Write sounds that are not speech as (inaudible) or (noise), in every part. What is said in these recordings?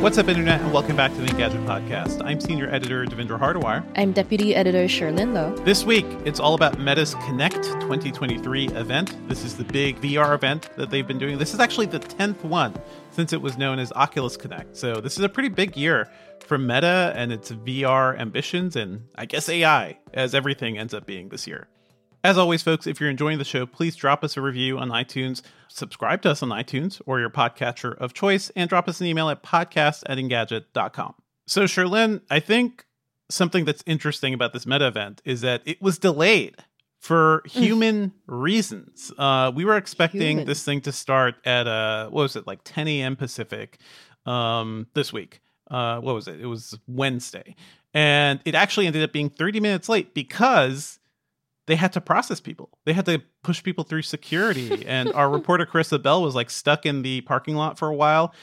What's up, Internet, and welcome back to the Engadget Podcast. I'm Senior Editor Devindra Hardawar. I'm Deputy Editor Cherlynn Low. This week, it's all about Meta's Connect 2023 event. This is the big VR event that they've been doing. This is actually the 10th one since it was known as Oculus Connect. So, this is a pretty big year for Meta and its VR ambitions, and I guess AI, as everything ends up being this year. As always, folks, if you're enjoying the show, please drop us a review on iTunes, subscribe to us on iTunes or your podcatcher of choice, and drop us an email at podcast at engadget.com. So, Cherlynn, I think something that's interesting about this meta event is that it was delayed for human reasons. Uh, we were expecting Human. this thing to start at, uh, what was it, like 10 a.m. Pacific um, this week. Uh, what was it? It was Wednesday. And it actually ended up being 30 minutes late because they had to process people. They had to push people through security. (laughs) and our reporter Karissa Bell was like stuck in the parking lot for a while.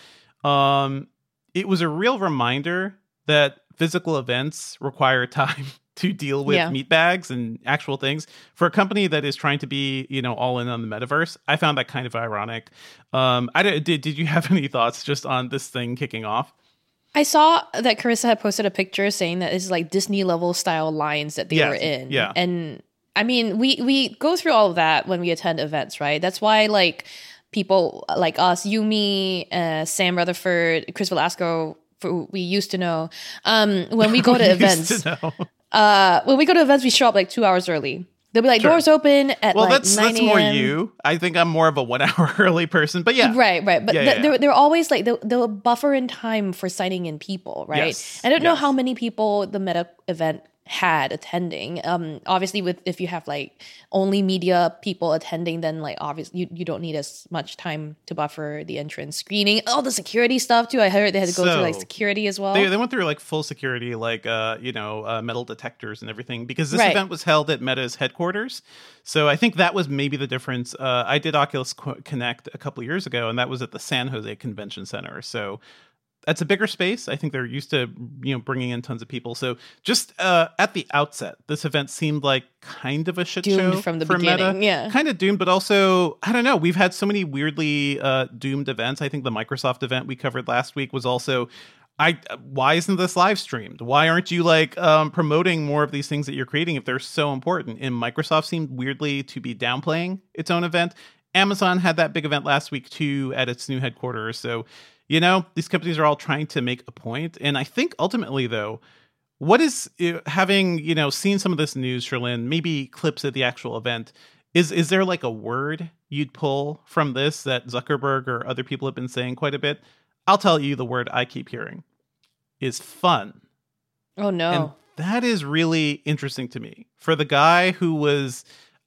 Um, it was a real reminder that physical events require (laughs) time to deal with Yeah. meat bags and actual things. For a company that is trying to be, you know, all in on the metaverse, I found that kind of ironic. Um, I did. Did you have (laughs) any thoughts just on this thing kicking off? I saw that Karissa had posted a picture saying that it's like Disney level style lines that they were in. yeah. And I mean, we we go through all of that when we attend events, right? That's why like people like us, you, me, uh, Sam Rutherford, Chris Velazco, for, we used to know. Um, when we go (laughs) to events, to uh, when we go to events, we show up like two hours early. They'll be like Sure. doors open at Well, like that's 9 that's more you. I think I'm more of a one (laughs) hour early person, but yeah, Right, right. But Yeah, th- yeah, they're, yeah. they're always like, they'll, they'll buffer in time for signing in people, right? Yes, I don't know how many people the Meta event had attending. Um, obviously, with if you have like only media people attending, then like obviously you, you don't need as much time to buffer the entrance screening. All the security stuff too. I heard they had to go through like security as well. They, they went through like full security, like uh, you know, uh, metal detectors and everything, because this Right. event was held at Meta's headquarters. So I think that was maybe the difference. Uh, I did Oculus Co- Connect a couple years ago, and that was at the San Jose Convention Center. So that's a bigger space. I think they're used to you know bringing in tons of people. So just uh, at the outset, this event seemed like kind of a shit Doomed show from the for Meta. beginning, yeah. kind of doomed, but also I don't know. We've had so many weirdly uh, doomed events. I think the Microsoft event we covered last week was also. I why isn't this live streamed? Why aren't you like um, promoting more of these things that you're creating if they're so important? And Microsoft seemed weirdly to be downplaying its own event. Amazon had that big event last week too at its new headquarters. So, you know, these companies are all trying to make a. And I think ultimately, though, what is uh, having you know seen some of this news, Cherlynn, maybe clips at the actual event? Is is there like a word you'd pull from this that Zuckerberg or other people have been saying quite a bit? I'll tell you the word I keep hearing is fun. oh no. And that is really interesting to me. For the guy who was,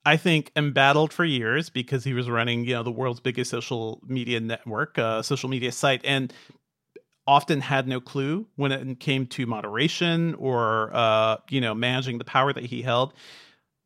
I think, embattled for years because he was running, you know, the world's biggest social media network, uh, social media site, and often had no clue when it came to moderation or, uh, you know, managing the power that he held.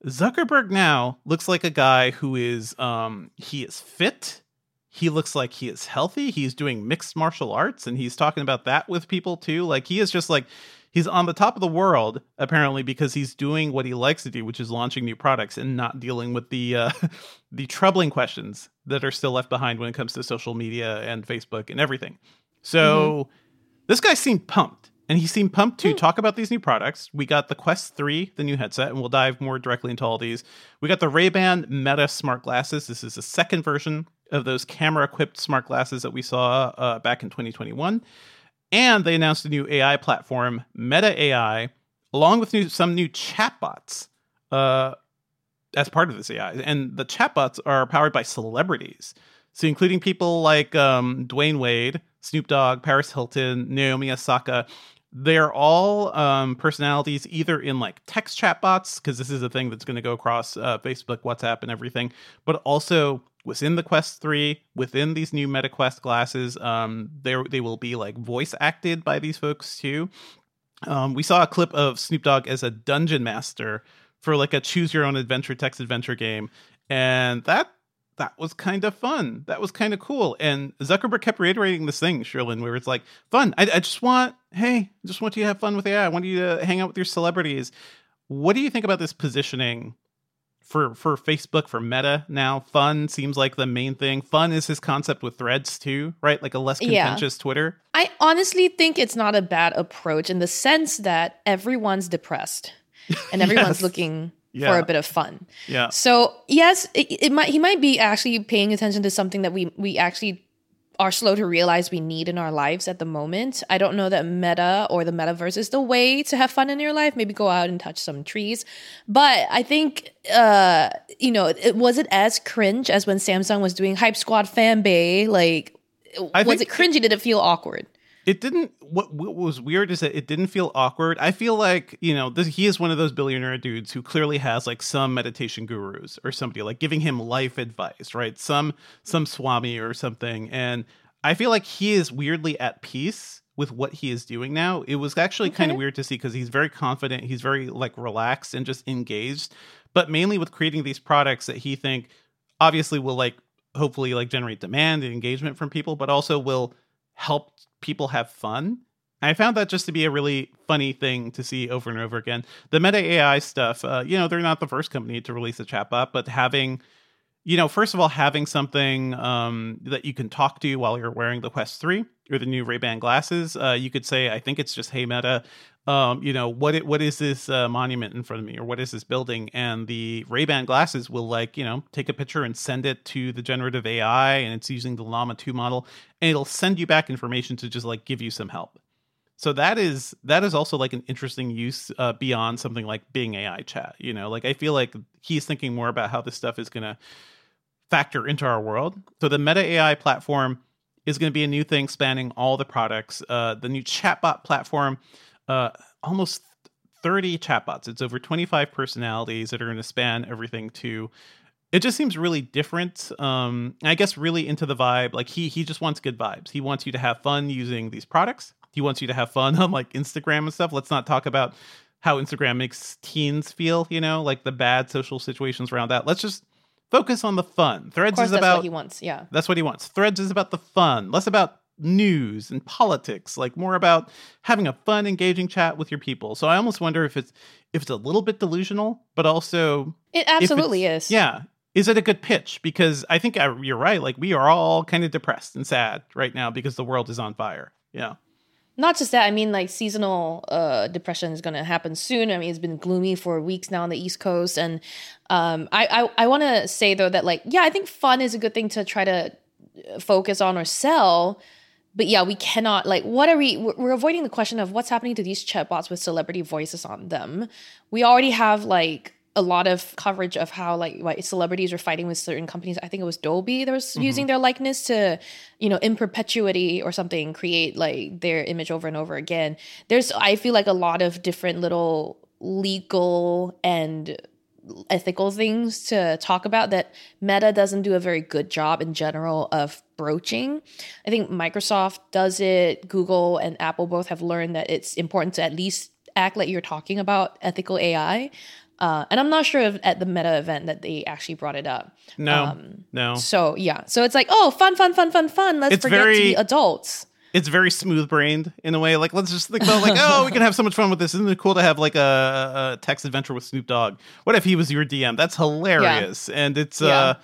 Zuckerberg now looks like a guy who is, um, he is fit. He looks like he is healthy. He's doing mixed martial arts and he's talking about that with people too. Like he is just like, he's on the top of the world apparently because he's doing what he likes to do which is launching new products and not dealing with the uh, (laughs) the troubling questions that are still left behind when it comes to social media and facebook and everything so this guy seemed pumped and he seemed pumped to talk about these new products. We got the Quest 3, the new headset, and we'll dive more directly into all these. We got the Ray-Ban Meta smart glasses. This is the second version of those camera-equipped smart glasses that we saw uh, back in 2021. And they announced a new AI platform, Meta AI, along with new, some new chatbots uh, as part of this AI. And the chatbots are powered by celebrities. So, including people like um, Dwyane Wade, Snoop Dogg, Paris Hilton, Naomi Osaka. They're all um, personalities either in like text chatbots, because this is a thing that's going to go across uh, Facebook, WhatsApp, and everything, but also within the Quest 3, within these new MetaQuest glasses, um, they will be like voice acted by these folks too. Um, we saw a clip of Snoop Dogg as a dungeon master for like a choose your own adventure text adventure game, and that that was kind of fun. That was kind of cool. And Zuckerberg kept reiterating this thing, Cherlynn, where it's like, fun. I, I just want, hey, I just want you to have fun with AI. I want you to hang out with your celebrities. What do you think about this positioning for for Facebook for Meta now? Fun seems like the main thing. Fun is his concept with Threads too, right? Like a less Yeah. contentious Twitter. I honestly think it's not a bad approach in the sense that everyone's depressed and (laughs) everyone's Yes. looking for a bit of fun. Yeah. So yes, it, it might he might be actually paying attention to something that we we actually are slow to realize we need in our lives at the moment. I don't know that meta or the metaverse is the way to have fun in your life. Maybe go out and touch some trees. But I think uh you know, it was it as cringe as when Samsung was doing Hype Squad fan bay like I was it cringy? Did it feel awkward? It didn't what, what was weird is that it didn't feel awkward. I feel like you know this, he is one of those billionaire dudes who clearly has like some meditation gurus or somebody like giving him life advice right? Some some swami or something. And i feel like he is weirdly at peace with what he is doing now. It was actually kind of weird to see because he's very confident he's very like relaxed and just engaged but mainly with creating these products that he think obviously will like hopefully like generate demand and engagement from people but also will help people have fun. I found that just to be a really funny thing to see over and over again. The Meta AI stuff, uh, you know, they're not the first company to release a chatbot, but having, you know, first of all, having something um, that you can talk to while you're wearing the Quest 3 or the new Ray-Ban glasses, uh, you could say, I think it's just, hey, Meta, um, you know, what it, what is this uh, monument in front of me or what is this building? And the Ray-Ban glasses will like, you know, take a picture and send it to the generative AI and it's using the Llama 2 model and it'll send you back information to just like give you some help. So that is that is also like an interesting use uh, beyond something like Bing AI chat. You know, like I feel like he's thinking more about how this stuff is going to factor into our world. So the Meta AI platform is going to be a new thing spanning all the products. Uh, the new chatbot platform, uh, almost 30 chatbots. It's over 25 personalities that are going to span everything to. It just seems really different. Um, I guess really into the vibe. Like he he just wants good vibes. He wants you to have fun using these products. He wants you to have fun (laughs) on like Instagram and stuff. Let's not talk about how Instagram makes teens feel. You know, like the bad social situations around that. Let's just focus on the fun. Threads is that's about what he wants. Yeah. that's what he wants. Threads is about the fun, less about news and politics, like more about having a fun, engaging chat with your people. So I almost wonder if it's if it's a little bit delusional, but also It absolutely is. Yeah. Is it a good pitch? Because I think uh, you're right. Like we are all kind of depressed and sad right now because the world is on fire. Yeah. Not just that, I mean, like seasonal uh, depression is going to happen soon. I mean, it's been gloomy for weeks now on the East Coast, and um, I I, I want to say though that like yeah, I think fun is a good thing to try to uh, focus on or sell. But yeah, we cannot like what are we? We're avoiding the question of what's happening to these chatbots with celebrity voices on them. We already have like a lot of coverage of how like what celebrities are fighting with certain companies. I think it was Dolby that was mm-hmm. using their likeness to, you know, in perpetuity or something, create like their image over and over again. There's I feel like a lot of different little legal and ethical things to talk about that Meta doesn't do a very good job in general of broaching. I think Microsoft does it, Google and Apple both have learned that it's important to at least act like you're talking about ethical AI. Uh, and I'm not sure if at the Meta event that they actually brought it up. No. no. So yeah, so it's like, oh, fun, fun, fun, fun, fun. Let's It's forget to be adults. It's very smooth brained in a way. Like let's just think about like, oh, we can have so much fun with this. Isn't it cool to have like a, a text adventure with Snoop Dogg? What if he was your DM? That's hilarious. And it's uh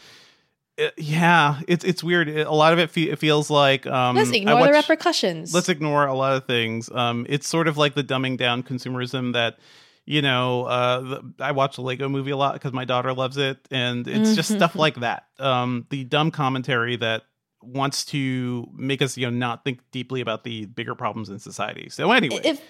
it- yeah, it's it's weird. It- a lot of it, fe- it feels like um, Let's I ignore the repercussions. Let's ignore a lot of things. Um, it's sort of like the dumbing down consumerism that you know. Uh, the, I watch the Lego Movie a lot because my daughter loves it, and it's just stuff like that. Um, the dumb commentary that wants to make us you know not think deeply about the bigger problems in society. So anyway, it,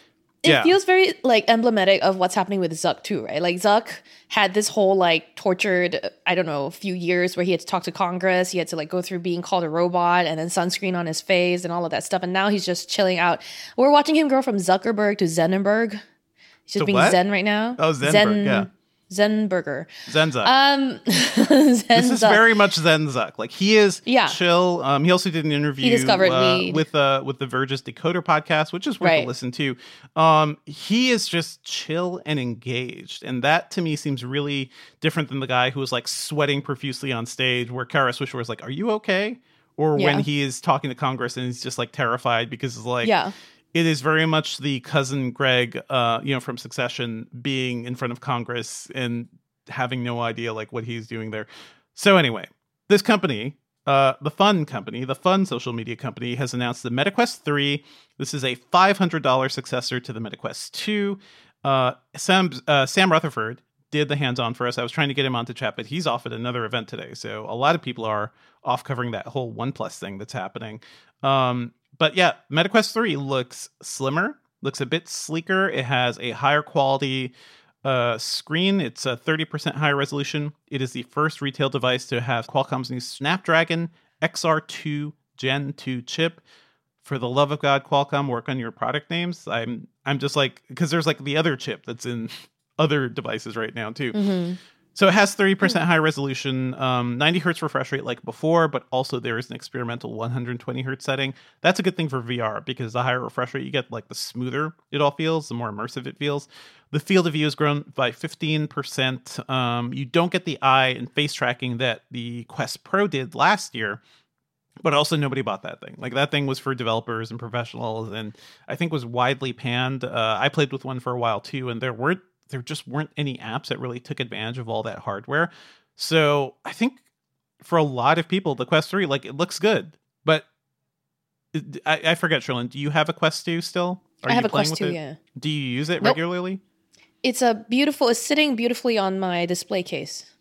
it Yeah. feels very like emblematic of what's happening with Zuck too, right? Like Zuck had this whole like tortured, I don't know, few years where he had to talk to Congress, he had to like go through being called a robot and then sunscreen on his face and all of that stuff, and now he's just chilling out. We're watching him go from Zuckerberg to Zenenberg. He's just To being what? Zen right now. Oh, Zenberg, yeah. Zenberger. Zenzuck. Um, (laughs) this is very much Zenzuck. Like he is Yeah. chill. Um, he also did an interview discovered uh, with uh with the Verge's Decoder podcast, which is worth a Right. listen to. Um, he is just chill and engaged, and that to me seems really different than the guy who was like sweating profusely on stage, where Kara Swisher was like, "Are you okay?" Or when he is talking to Congress and he's just like terrified because it's like Yeah. It is very much the cousin Greg, uh, you know, from Succession being in front of Congress and having no idea like what he's doing there. So anyway, this company, uh, the Fun company, the Fun social media company, has announced the MetaQuest 3. This is a $500 successor to the MetaQuest 2. Uh, Sam uh, Sam Rutherford did the hands-on for us. I was trying to get him onto chat, but he's off at another event today. So a lot of people are off covering that whole OnePlus thing that's happening. Um, but yeah, MetaQuest 3 looks slimmer, looks a bit sleeker. It has a higher quality uh, screen. It's a 30% higher resolution. It is the first retail device to have Qualcomm's new Snapdragon XR2 Gen 2 chip. For the love of God, Qualcomm, work on your product names. I'm I'm just like because there's like the other chip that's in (laughs) other devices right now too. Mm-hmm. So it has 30% high resolution, um, 90 hertz refresh rate like before, but also there is an experimental 120 hertz setting. That's a good thing for VR because the higher refresh rate you get, like the smoother it all feels, the more immersive it feels. The field of view has grown by 15%. Um, you don't get the eye and face tracking that the Quest Pro did last year, but also nobody bought that thing. Like that thing was for developers and professionals, and I think was widely panned. Uh, I played with one for a while too, and there weren't there just weren't any apps that really took advantage of all that hardware. So I think for a lot of people, the Quest Three like it looks good, but it- I, I forget, Cherlynn. Do you have a Quest Two still? Are I have you a Quest 2, it? yeah. Do you use it Nope. regularly? It's a beautiful, it's sitting beautifully on my display case.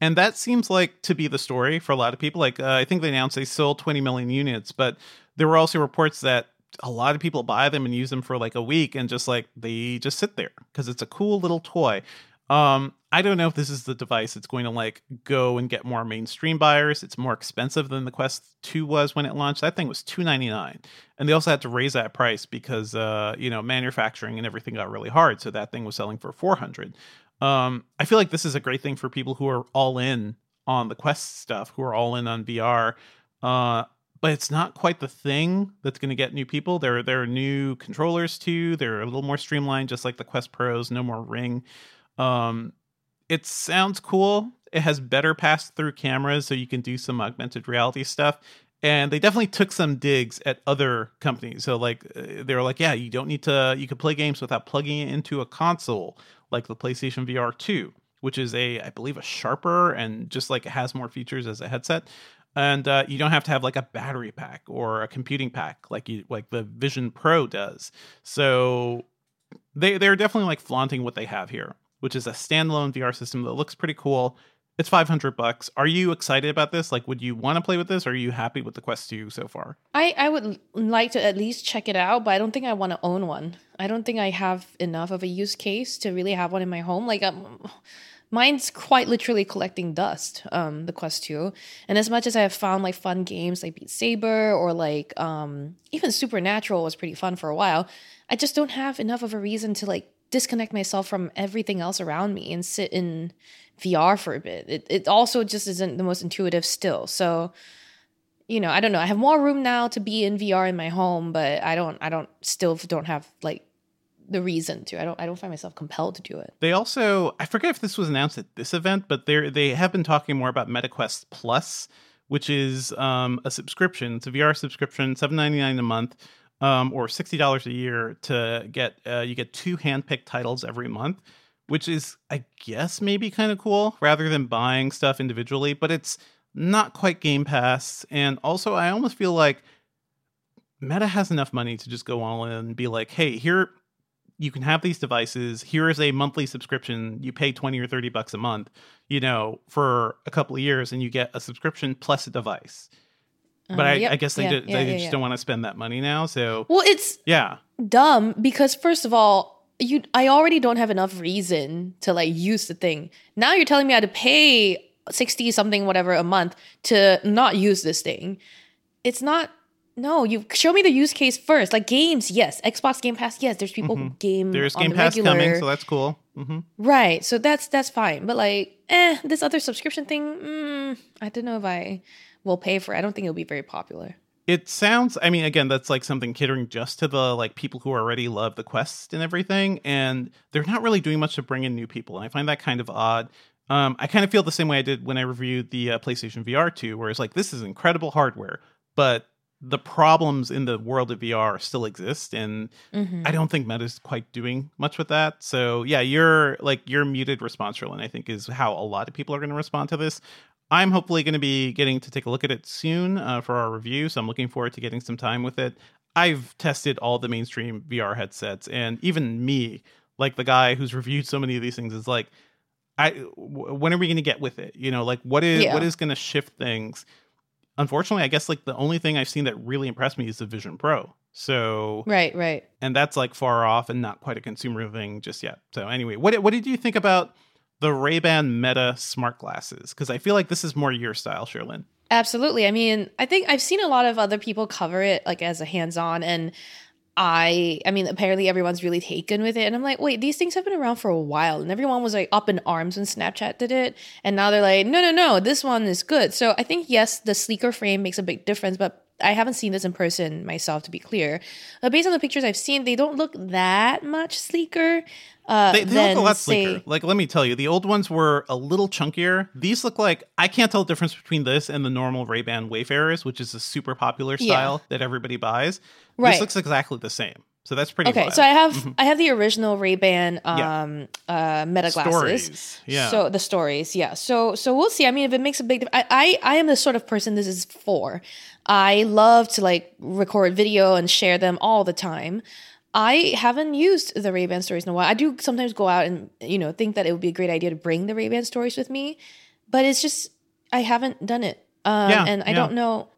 And that seems like to be the story for a lot of people. Like, uh, I think they announced they sold 20 million units, but there were also reports that a lot of people buy them and use them for like a week and just like they just sit there because it's a cool little toy. Um, I don't know if this is the device that's going to like go and get more mainstream buyers. It's more expensive than the Quest 2 was when it launched. That thing was 299. And they also had to raise that price because uh, you know, manufacturing and everything got really hard, so that thing was selling for 400. Um, I feel like this is a great thing for people who are all in on the Quest stuff, who are all in on VR. Uh, but it's not quite the thing that's going to get new people. There, there are new controllers too. They're a little more streamlined, just like the Quest Pros. No more ring. Um, it sounds cool. It has better pass through cameras, so you can do some augmented reality stuff. And they definitely took some digs at other companies. So, like, uh, they were like, yeah, you don't need to, you can play games without plugging it into a console, like the PlayStation VR 2, which is a, I believe, a sharper and just like it has more features as a headset. And uh, you don't have to have like a battery pack or a computing pack like you like the Vision Pro does. So they they're definitely like flaunting what they have here, which is a standalone VR system that looks pretty cool. It's 500 bucks. Are you excited about this? Like would you want to play with this? Or are you happy with the Quest 2 so far? I, I would like to at least check it out, but I don't think I want to own one. I don't think I have enough of a use case to really have one in my home. Like, um, mine's quite literally collecting dust, um, the Quest 2. And as much as I have found like fun games like Beat Saber or like um, even Supernatural was pretty fun for a while, I just don't have enough of a reason to like disconnect myself from everything else around me and sit in VR for a bit. It, it also just isn't the most intuitive still. So, you know, I don't know. I have more room now to be in VR in my home, but I don't I don't still don't have like the reason to. I don't I don't find myself compelled to do it. They also I forget if this was announced at this event, but they they have been talking more about MetaQuest Plus, which is um, a subscription. It's a VR subscription, seven ninety nine a month, um, or sixty dollars a year to get uh, you get two handpicked titles every month, which is I guess maybe kind of cool rather than buying stuff individually. But it's not quite Game Pass. And also, I almost feel like Meta has enough money to just go all in and be like, hey, here you can have these devices. Here is a monthly subscription. You pay 20 or 30 bucks a month, you know, for a couple of years and you get a subscription plus a device. But Uh, I, yep, I guess they, yeah, yeah, they yeah, just don't want to spend that money now. So, Well, it's yeah. dumb because first of all, you I already don't have enough reason to like use the thing. Now you're telling me I had to pay 60 something whatever a month to not use this thing. It's not no, you show me the use case first. Like games, yes. Xbox Game Pass, yes. There's people who game There's Game the Pass regular. coming, so that's cool. hmm Right. So that's that's fine. But like, eh, this other subscription thing, mm, I don't know if I will pay for. it. I don't think it'll be very popular. It sounds, I mean, again, that's like something catering just to the like people who already love the Quest and everything, and they're not really doing much to bring in new people, and I find that kind of odd. Um, I kind of feel the same way I did when I reviewed the uh, PlayStation VR 2, where it's like this is incredible hardware, but the problems in the world of VR still exist, and Mm-hmm. I don't think Meta's quite doing much with that. So yeah, your like your muted response, Cherlynn, I think is how a lot of people are going to respond to this. I'm hopefully going to be getting to take a look at it soon uh, for our review, so I'm looking forward to getting some time with it. I've tested all the mainstream VR headsets, and even me, like the guy who's (laughs) reviewed so many of these things, is like, I w- when are we going to get with it? You know, like what is Yeah. what is going to shift things? Unfortunately, I guess like the only thing I've seen that really impressed me is the Vision Pro. So Right. Right. and that's like far off and not quite a consumer thing just yet. So anyway, what what did you think about the Ray Ban Meta smart glasses? Because I feel like this is more your style, Cherlynn. Absolutely. I mean, I think I've seen a lot of other people cover it like as a hands-on and I I mean apparently everyone's really taken with it and I'm like, "Wait, these things have been around for a while." And everyone was like up in arms when Snapchat did it, and now they're like, "No, no, no, this one is good." So I think yes, the sleeker frame makes a big difference, but I haven't seen this in person myself to be clear. But based on the pictures I've seen, they don't look that much sleeker. Uh, They, they look a lot say- sleeker. Like let me tell you, the old ones were a little chunkier. These look like I can't tell the difference between this and the normal Ray Ban Wayfarers, which is a super popular Yeah. style that everybody buys. Right. This looks exactly the same. So that's pretty. Okay, wild. so I have I have the original Ray Ban Yeah. um uh meta glasses. Stories. Yeah. So the stories, yeah. So so we'll see. I mean, if it makes a big, I, I I am the sort of person this is for. I love to like record video and share them all the time. I haven't used the Ray Ban stories in a while. I do sometimes go out and you know think that it would be a great idea to bring the Ray Ban stories with me, but it's just I haven't done it, um, Yeah, and I yeah. don't know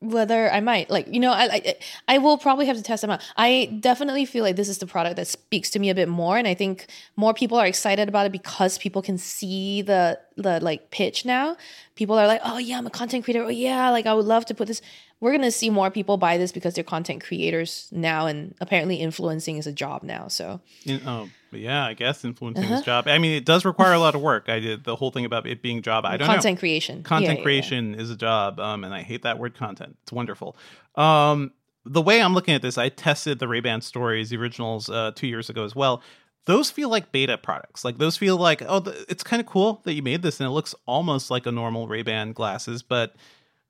whether I might like you know I, I I will probably have to test them out. I definitely feel like this is the product that speaks to me a bit more, and I think more people are excited about it because people can see the the like pitch now. People are like, oh yeah, I'm a content creator. Oh yeah, like I would love to put this. We're gonna see more people buy this because they're content creators now, and apparently influencing is a job now. So oh, but yeah, I guess influencing Uh-huh. his job. I mean, it does require a lot of work. I did the whole thing about it being job. I don't know. content creation, content Yeah, yeah, yeah. creation is a job um, and i hate that word content it's wonderful um, the way i'm looking at this i tested the ray-ban stories the originals uh, two years ago as well those feel like beta products like those feel like oh th- it's kind of cool that you made this and it looks almost like a normal ray-ban glasses but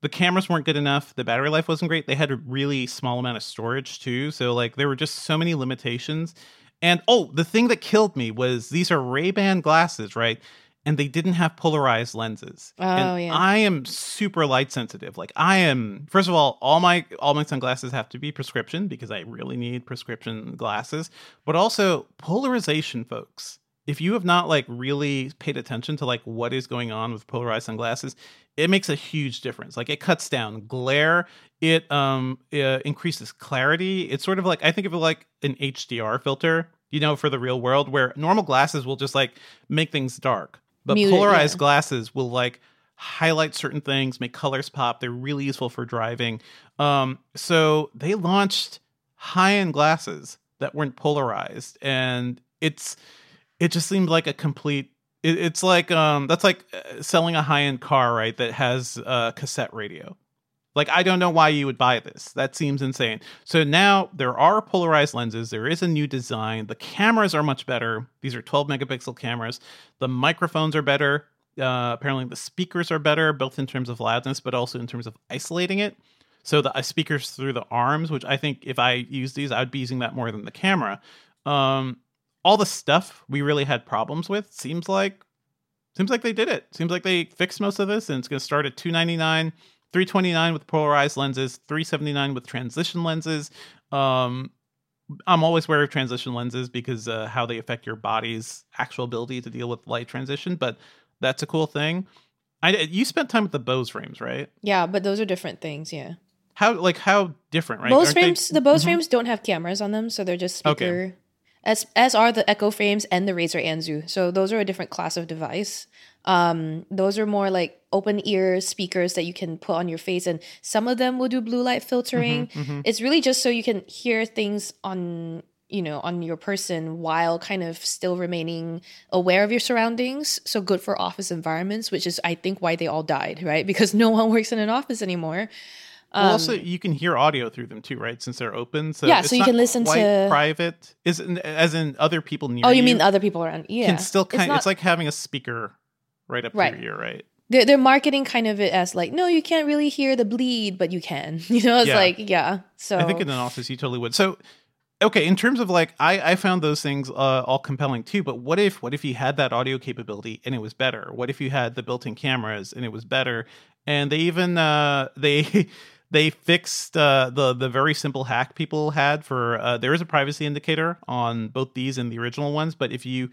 the cameras weren't good enough the battery life wasn't great they had a really small amount of storage too so like there were just so many limitations and oh the thing that killed me was these are ray-ban glasses right and they didn't have polarized lenses. Oh, and yeah. I am super light sensitive. Like I am first of all, all my all my sunglasses have to be prescription because I really need prescription glasses. But also polarization, folks. If you have not like really paid attention to like what is going on with polarized sunglasses, it makes a huge difference. Like it cuts down glare, it um uh, increases clarity. It's sort of like I think of it like an HDR filter, you know, for the real world where normal glasses will just like make things dark. But Mute it, polarized yeah. glasses will like highlight certain things, make colors pop. They're really useful for driving. Um, so they launched high-end glasses that weren't polarized, and it's it just seemed like a complete. It, it's like um, that's like uh, selling a high-end car, right? That has a cassette radio. Like I don't know why you would buy this. That seems insane. So now there are polarized lenses. There is a new design. The cameras are much better. These are 12 megapixel cameras. The microphones are better. Uh, apparently the speakers are better, both in terms of loudness, but also in terms of isolating it. So the uh, speakers through the arms, which I think if I use these, I'd be using that more than the camera. Um, all the stuff we really had problems with seems like seems like they did it. Seems like they fixed most of this, and it's going to start at two ninety nine. 329 with polarized lenses, 379 with transition lenses. Um, I'm always aware of transition lenses because uh, how they affect your body's actual ability to deal with light transition, but that's a cool thing. I you spent time with the Bose frames, right? Yeah, but those are different things. Yeah. How like how different, right? Bose Aren't they- frames, the Bose Mhm. frames don't have cameras on them, so they're just speaker. Okay. As as are the Echo frames and the Razer Anzu. So those are a different class of device. Um, those are more like open ear speakers that you can put on your face, and some of them will do blue light filtering. Mm-hmm, It's really just so you can hear things on you know on your person while kind of still remaining aware of your surroundings so good for office environments which is i think why they all died right (laughs) because no one works in an office anymore Well, also, you can hear audio through them too, right? Since they're open, so Um, Yeah, it's so you not can listen to- private. Is as in other people near oh you mean other people around yeah can still kind. It's, not- like having a speaker right up Right. your ear, right? they're, they're marketing kind of it as like no you can't really hear the bleed but you can (laughs) you know it's Yeah. like yeah so I think in an office you totally would. So, okay, in terms of like, I I found those things uh, all compelling too. But what if what if you had that audio capability and it was better? What if you had the built-in cameras and it was better? And they even uh, they. (laughs) They fixed uh, the the very simple hack people had for uh, there is a privacy indicator on both these and the original ones. But if you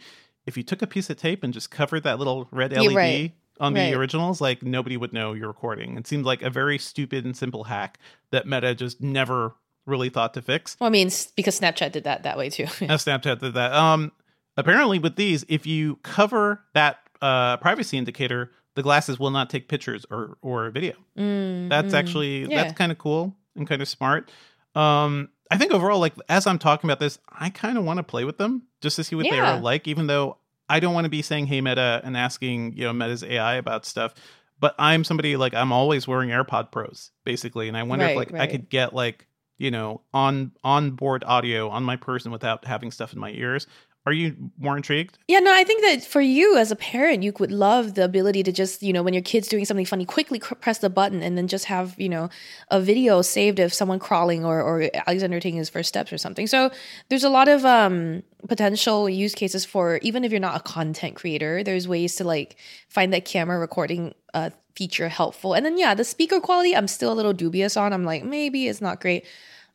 if you took a piece of tape and just covered that little red LED right. on the Right. originals, like nobody would know you're recording. It seemed like a very stupid and simple hack that Meta just never really thought to fix. well, i mean because snapchat did that that way too (laughs) As Snapchat did that. Um, apparently, with these, if you cover that uh, privacy indicator, the glasses will not take pictures or or video. Mm, That's mm. actually Yeah. that's kind of cool and kind of smart. Um, I think overall, like as I'm talking about this, I kind of want to play with them just to see what they are like. Even though I don't want to be saying "Hey Meta" and asking you know Meta's AI about stuff, but I'm somebody like I'm always wearing AirPod Pros basically, and I wonder if Right, like I could get like you know on on board audio on my person without having stuff in my ears. Are you more intrigued? Yeah, no, I think that for you as a parent, you would love the ability to just, you know, when your kid's doing something funny, quickly cr- press the button and then just have, you know, a video saved of someone crawling or, or Alexander taking his first steps or something. So there's a lot of um, potential use cases for even if you're not a content creator, there's ways to like find that camera recording uh, feature helpful. And then, yeah, the speaker quality, I'm still a little dubious on. I'm like, maybe it's not great.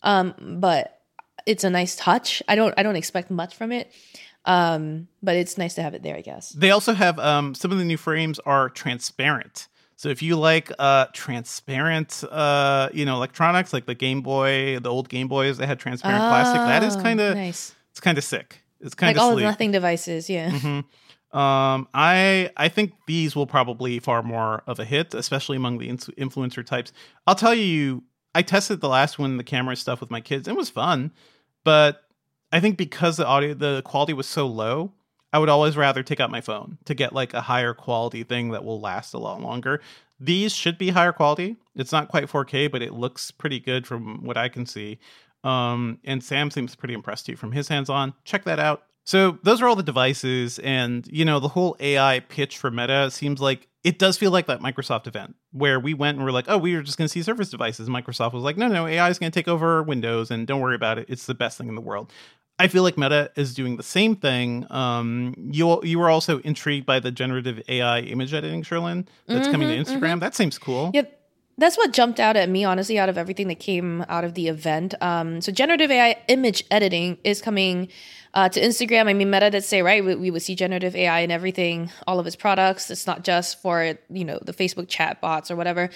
Um, but it's a nice touch. I don't I don't expect much from it. Um, but it's nice to have it there, I guess. They also have um, some of the new frames are transparent. So if you like uh, transparent, uh, you know, electronics like the Game Boy, the old Game Boys that had transparent plastic, that is Oh, kind of nice. it's kind of sick. It's kind of Like all sleek. nothing devices, yeah. Mhm. Um, I I think these will probably far more of a hit, especially among the influencer types. I'll tell you, I tested the last one, the camera stuff with my kids. It was fun, but I think because the audio, the quality was so low, I would always rather take out my phone to get like a higher quality thing that will last a lot longer. These should be higher quality. It's not quite 4K, but it looks pretty good from what I can see. Um, and Sam seems pretty impressed too from his hands on. Check that out. So those are all the devices, and you know the whole AI pitch for Meta seems like it does feel like that Microsoft event where we went and we're like, oh, we were just going to see Surface devices. Microsoft was like, no, no, AI is going to take over Windows, and don't worry about it. It's the best thing in the world. I feel like Meta is doing the same thing. Um, you you were also intrigued by the generative AI image editing, Cherlynn, that's coming to Instagram. That seems cool. Yep. That's what jumped out at me, honestly, out of everything that came out of the event. Um, so generative AI image editing is coming uh, to Instagram. I mean, Meta did say, right, we, we would see generative AI in everything, all of its products. It's not just for, you know, the Facebook chat bots or whatever.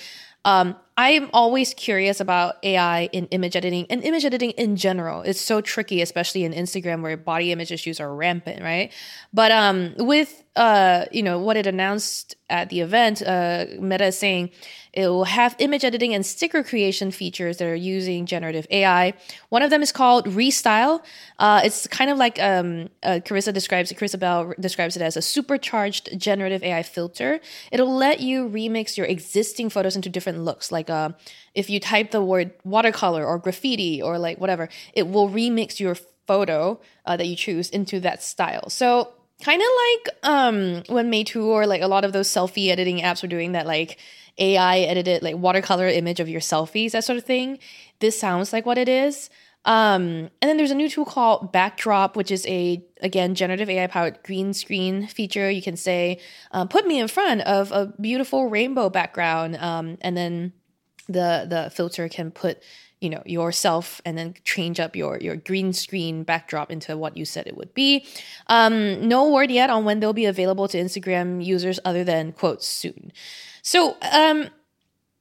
Um, I'm always curious about AI in image editing and image editing in general. It's so tricky, especially in Instagram where body image issues are rampant, right? But um, with uh, you know what it announced at the event, uh, Meta is saying it will have image editing and sticker creation features that are using generative AI. One of them is called Restyle. Uh, it's kind of like um, uh, Karissa describes it. Karissa Bell describes it as a supercharged generative AI filter. It'll let you remix your existing photos into different looks. Like uh, if you type the word watercolor or graffiti or like whatever, it will remix your photo uh, that you choose into that style. So kind of like um, when Meitu or like a lot of those selfie editing apps were doing that, like AI edited like watercolor image of your selfies, that sort of thing. This sounds like what it is. Um, and then there's a new tool called Backdrop, which is a again generative AI powered green screen feature. You can say, uh, "Put me in front of a beautiful rainbow background," um, and then the the filter can put you know yourself and then change up your your green screen backdrop into what you said it would be. Um no word yet on when they'll be available to instagram users other than quote soon. So um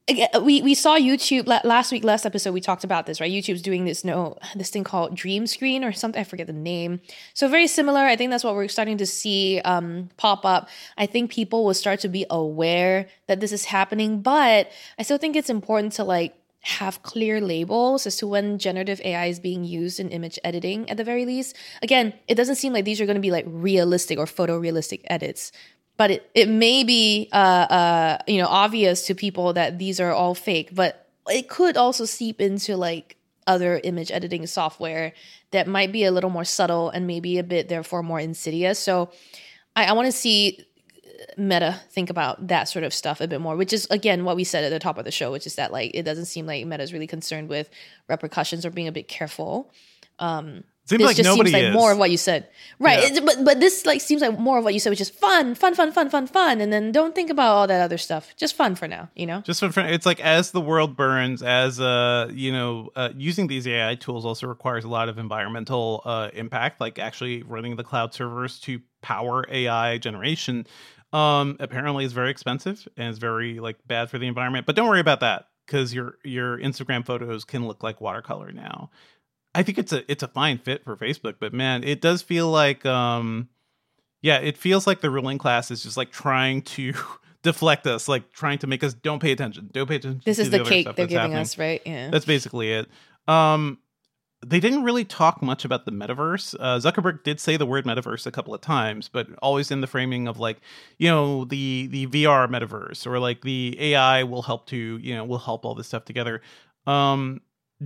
we we saw YouTube last week, last episode. We talked about this, right? YouTube's doing this no this thing called Dream Screen or something. I forget the name. So very similar. I think that's what we're starting to see um, pop up. I think people will start to be aware that this is happening, but I still think it's important to like have clear labels as to when generative AI is being used in image editing at the very least. Again, it doesn't seem like these are going to be like realistic or photorealistic edits but it, it may be uh, uh, you know obvious to people that these are all fake but it could also seep into like other image editing software that might be a little more subtle and maybe a bit therefore more insidious. So i, I want to see meta think about that sort of stuff a bit more which is again what we said at the top of the show which is that like it doesn't seem like meta is really concerned with repercussions or being a bit careful. Um Seems this like just seems like is. more of what you said, right? Yeah. But but this like seems like more of what you said, which is fun, fun, fun, fun, fun, fun, and then don't think about all that other stuff. Just fun for now, you know. Just fun for it's like as the world burns, as uh, you know, uh, using these AI tools also requires a lot of environmental uh, impact, like actually running the cloud servers to power AI generation. Um, apparently, is very expensive and is very like bad for the environment. But don't worry about that because your your Instagram photos can look like watercolor now. I think it's a it's a fine fit for Facebook, but man, it does feel like um yeah, it feels like the ruling class is just like trying to (laughs) deflect us, like trying to make us don't pay attention. Don't pay attention. This is the other cake they're giving happening. us, right? Yeah. That's basically it. Um they didn't really talk much about the metaverse. Uh, Zuckerberg did say the word metaverse a couple of times, but always in the framing of like, you know, the the VR metaverse or like the AI will help to, you know, will help all this stuff together. Um,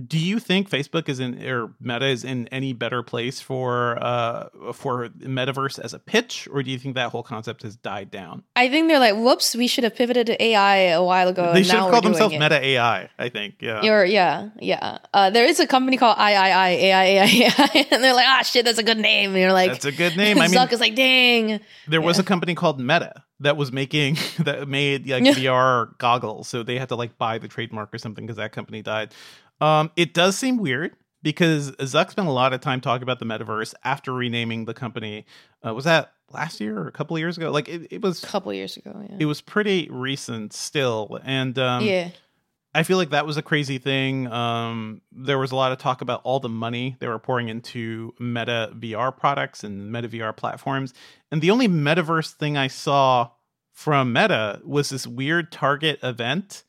do you think Facebook is in or Meta is in any better place for uh for metaverse as a pitch, or do you think that whole concept has died down? I think they're like, whoops, we should have pivoted to AI a while ago. they should now have we're called themselves it. Meta AI. I think, yeah. Or yeah, yeah. Uh, there is a company called III, AI, AI, AI, and they're like, ah, shit, that's a good name. And you're like, That's a good name. I (laughs) mean, Zuck is like, dang. There was a company called Meta that was making (laughs) that made like VR goggles, so they had to like buy the trademark or something because that company died. Um, it does seem weird because Zuck spent a lot of time talking about the metaverse after renaming the company. Uh, was that last year or a couple of years ago? Like it, it was. A couple years ago, yeah. It was pretty recent still, and um, yeah. I feel like that was a crazy thing. Um, there was a lot of talk about all the money they were pouring into Meta VR products and Meta VR platforms. And the only metaverse thing I saw from Meta was this weird Target event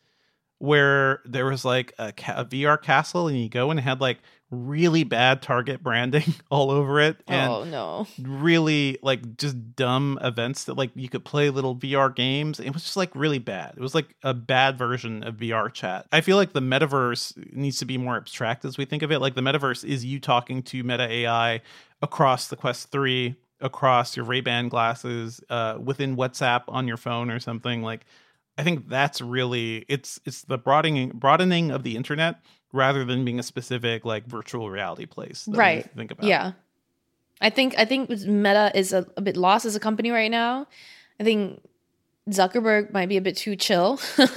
where there was like a, ca- a VR castle and you go and it had like really bad Target branding (laughs) all over it. And oh no. really like just dumb events that like you could play little VR games. It was just like really bad. It was like a bad version of VR chat. I feel like the metaverse needs to be more abstract as we think of it. Like the metaverse is you talking to Meta AI across the Quest 3, across your Ray-Ban glasses, uh, within WhatsApp on your phone or something. Like I think that's really it's it's the broadening broadening of the internet rather than being a specific like virtual reality place. that right think about. yeah i think i think meta is a, a bit lost as a company right now i think zuckerberg might be a bit too chill (laughs)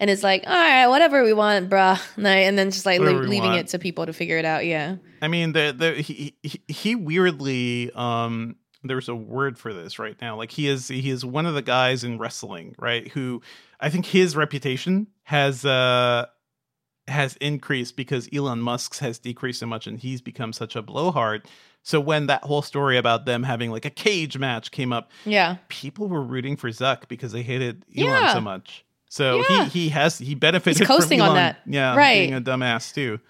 and it's like all right whatever we want bruh and then just like le- leaving want. it to people to figure it out yeah I mean, the the he he, he weirdly um there's a word for this right now. Like he is he is one of the guys in wrestling, right? Who I think his reputation has uh has increased because Elon Musk's has decreased so much and he's become such a blowhard. So when that whole story about them having like a cage match came up, yeah people were rooting for Zuck because they hated Elon Yeah. so much. So Yeah. he he has he benefited He's coasting from on that. yeah, Right. being a dumbass too.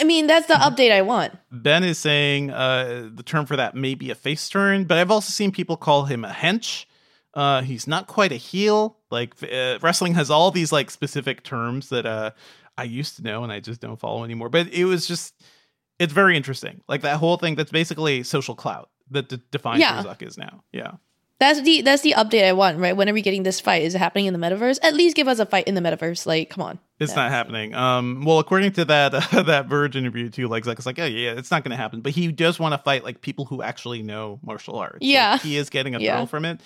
I mean that's the update i want Ben is saying uh, the term for that may be a face turn, but I've also seen people call him a hench. Uh, he's not quite a heel. Like uh, wrestling has all these like specific terms that uh, I used to know and I just don't follow anymore. But it was just it's very interesting. Like that whole thing that's basically social clout that d- defines Yeah. who Zuck is now. Yeah. that's the that's the update i want right when are we getting this fight is it happening in the metaverse at least give us a fight in the metaverse like come on It's not happening. Um, well, according to that (laughs) uh, that Verge interview too, like Zuck is like, oh yeah, it's not going to happen. But he does want to fight like people who actually know martial arts. Yeah, like, he is getting a yeah. thrill from it.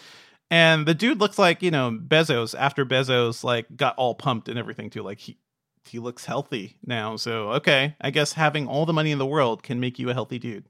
And the dude looks like you know Bezos after Bezos like got all pumped and everything too. Like he he looks healthy now. So okay, I guess having all the money in the world can make you a healthy dude.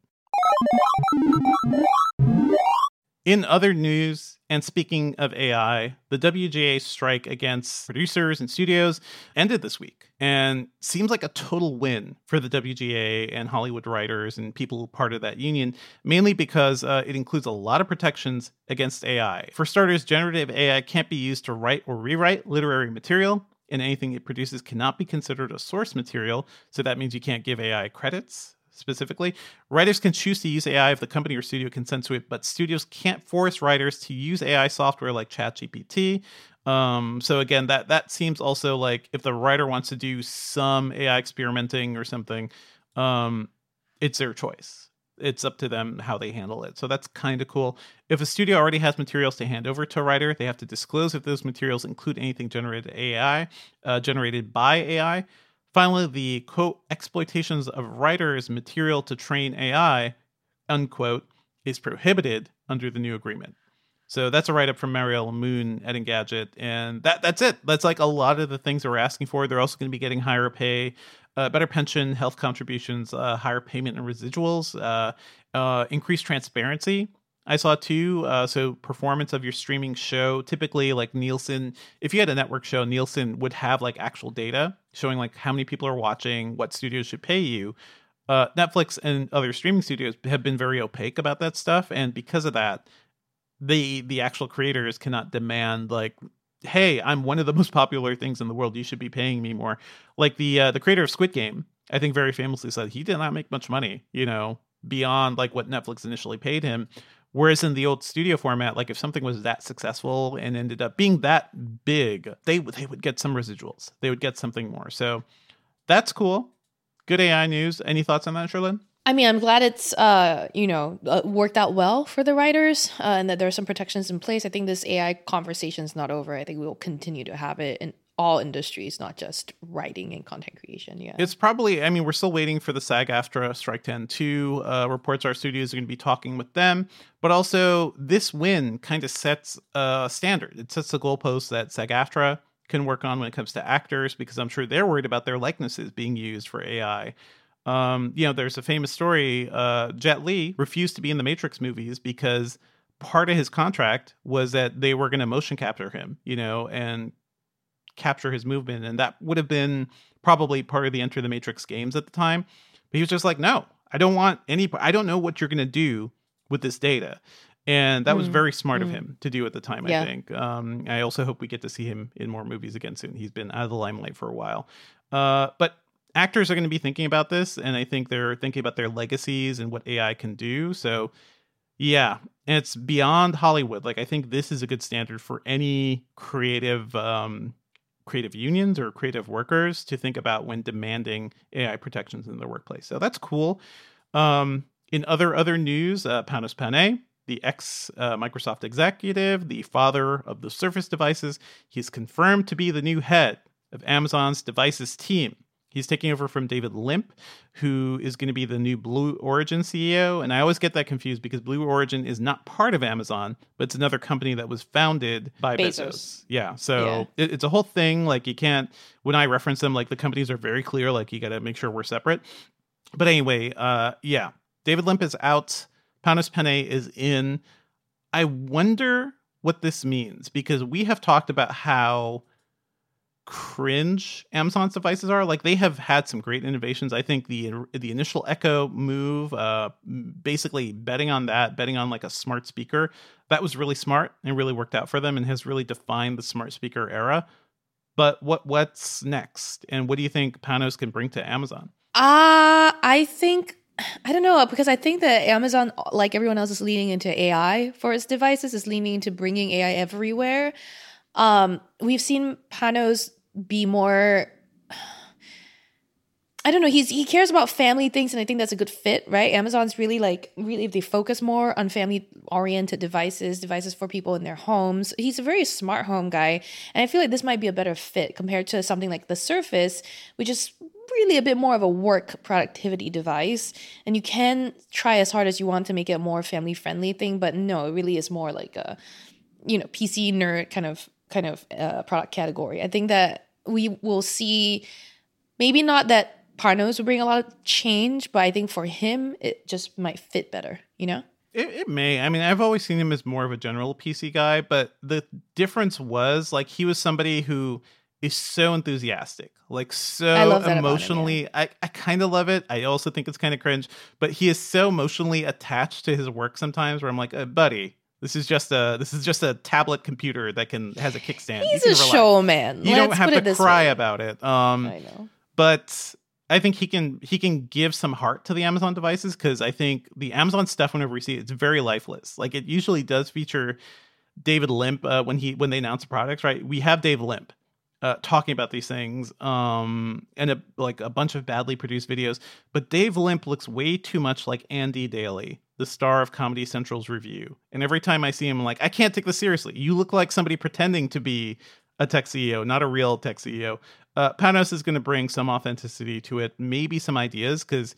In other news, and speaking of AI, the WGA strike against producers and studios ended this week and seems like a total win for the WGA and Hollywood writers and people part of that union, mainly because uh, it includes a lot of protections against AI. For starters, generative AI can't be used to write or rewrite literary material, and anything it produces cannot be considered a source material. So that means you can't give AI credits specifically. Writers can choose to use AI if the company or studio consents to it, but studios can't force writers to use AI software like ChatGPT. Um, so again, that that seems also like if the writer wants to do some AI experimenting or something, um, it's their choice. It's up to them how they handle it. So that's kind of cool. If a studio already has materials to hand over to a writer, they have to disclose if those materials include anything generated AI, uh, generated by AI. Finally, the quote exploitations of writers' material to train AI, unquote, is prohibited under the new agreement. So that's a write up from Mariella Moon at Engadget, and that that's it. That's like a lot of the things that we're asking for. They're also going to be getting higher pay, uh, better pension, health contributions, uh, higher payment and residuals, uh, uh increased transparency. I saw too. Uh, so performance of your streaming show, typically like Nielsen, if you had a network show, Nielsen would have like actual data showing like how many people are watching, what studios should pay you. Uh, Netflix and other streaming studios have been very opaque about that stuff, and because of that, the the actual creators cannot demand like hey i'm one of the (laughs) most popular things in the world. You should be paying me more. Like the uh, the creator of squid game i think very famously said he did not make much money you know beyond like what netflix initially paid him Whereas in the old studio format, like if something was that successful and ended up being that big, they they would get some residuals. They would get something more. So that's cool. Good AI news. Any thoughts on that, Cherlynn? I mean, I'm glad it's uh, you know uh, worked out well for the writers, uh, and that there are some protections in place. I think this AI conversation is not over. I think we will continue to have it in all industries, not just writing and content creation. Yeah. It's probably, I mean, we're still waiting for the SAG AFTRA Strike 10 2 uh, reports. Our studios are going to be talking with them. But also, this win kind of sets a standard. It sets the goalpost that SAG AFTRA can work on when it comes to actors, because I'm sure they're worried about their likenesses being used for AI. Um, you know, there's a famous story. Uh, Jet Li refused to be in the Matrix movies because part of his contract was that they were going to motion capture him, you know, and capture his movement, and that would have been probably part of the Enter the Matrix games at the time. But he was just like, no, I don't want any. I don't know what you're going to do with this data. And that mm. was very smart mm. of him to do at the time, yeah. I think. Um, I also hope we get to see him in more movies again soon. He's been out of the limelight for a while. Uh, but actors are going to be thinking about this, and I think they're thinking about their legacies and what AI can do. So, yeah, and it's beyond Hollywood. Like, I think this is a good standard for any creative um, creative unions or creative workers to think about when demanding AI protections in their workplace. So that's cool. Um, in other other news, uh, Panos Panay, the ex uh, Microsoft executive, the father of the Surface devices, he's confirmed to be the new head of Amazon's devices team. He's taking over from David Limp, who is going to be the new Blue Origin CEO. And I always get that confused because Blue Origin is not part of Amazon, but it's another company that was founded by Bezos. Bezos. Yeah. So yeah. It, it's a whole thing. Like you can't, when I reference them, like the companies are very clear. Like you got to make sure we're separate. But anyway, uh, yeah, David Limp is out. Panos Panay is in. I wonder what this means because we have talked about how cringe Amazon's devices are. Like they have had some great innovations. I think the the initial Echo move, uh, basically betting on that, betting on like a smart speaker, that was really smart and really worked out for them and has really defined the smart speaker era. But what what's next? And what do you think Panos can bring to Amazon? Uh I think I don't know because I think that Amazon, like everyone else, is leaning into AI for its devices. Is leaning into bringing AI everywhere. Um, we've seen Panos be more I don't know. He's he cares about family things, and I think that's a good fit, right? Amazon's really like really if they focus more on family oriented devices, devices for people in their homes. He's a very smart home guy, and I feel like this might be a better fit compared to something like the Surface, which is really a bit more of a work productivity device. And you can try as hard as you want to make it a more family friendly thing, but no, it really is more like a you know PC nerd kind of kind of uh, product category. I think that we will see maybe not that Panos will bring a lot of change, but I think for him, it just might fit better, you know? It, it, may. I mean, I've always seen him as more of a general PC guy, but the difference was like he was somebody who is so enthusiastic, like so emotionally. Him, yeah. I, I kind of love it. I also think it's kind of cringe, but he is so emotionally attached to his work sometimes where I'm like, uh, buddy, this is just a this is just a tablet computer that can has a kickstand. He's a showman. You Let's don't have to cry way. about it. Um, I know. But I think he can he can give some heart to the Amazon devices because I think the Amazon stuff whenever we see it, it's very lifeless. Like it usually does feature David Limp uh, when he when they announce the products, right? We have Dave Limp uh, talking about these things, um, and a, like a bunch of badly produced videos. But Dave Limp looks way too much like Andy Daly, the star of Comedy Central's review. And every time I see him, I'm like, I can't take this seriously. You look like somebody pretending to be a tech CEO, not a real tech CEO uh, Panos is going to bring some authenticity to it, maybe some ideas, because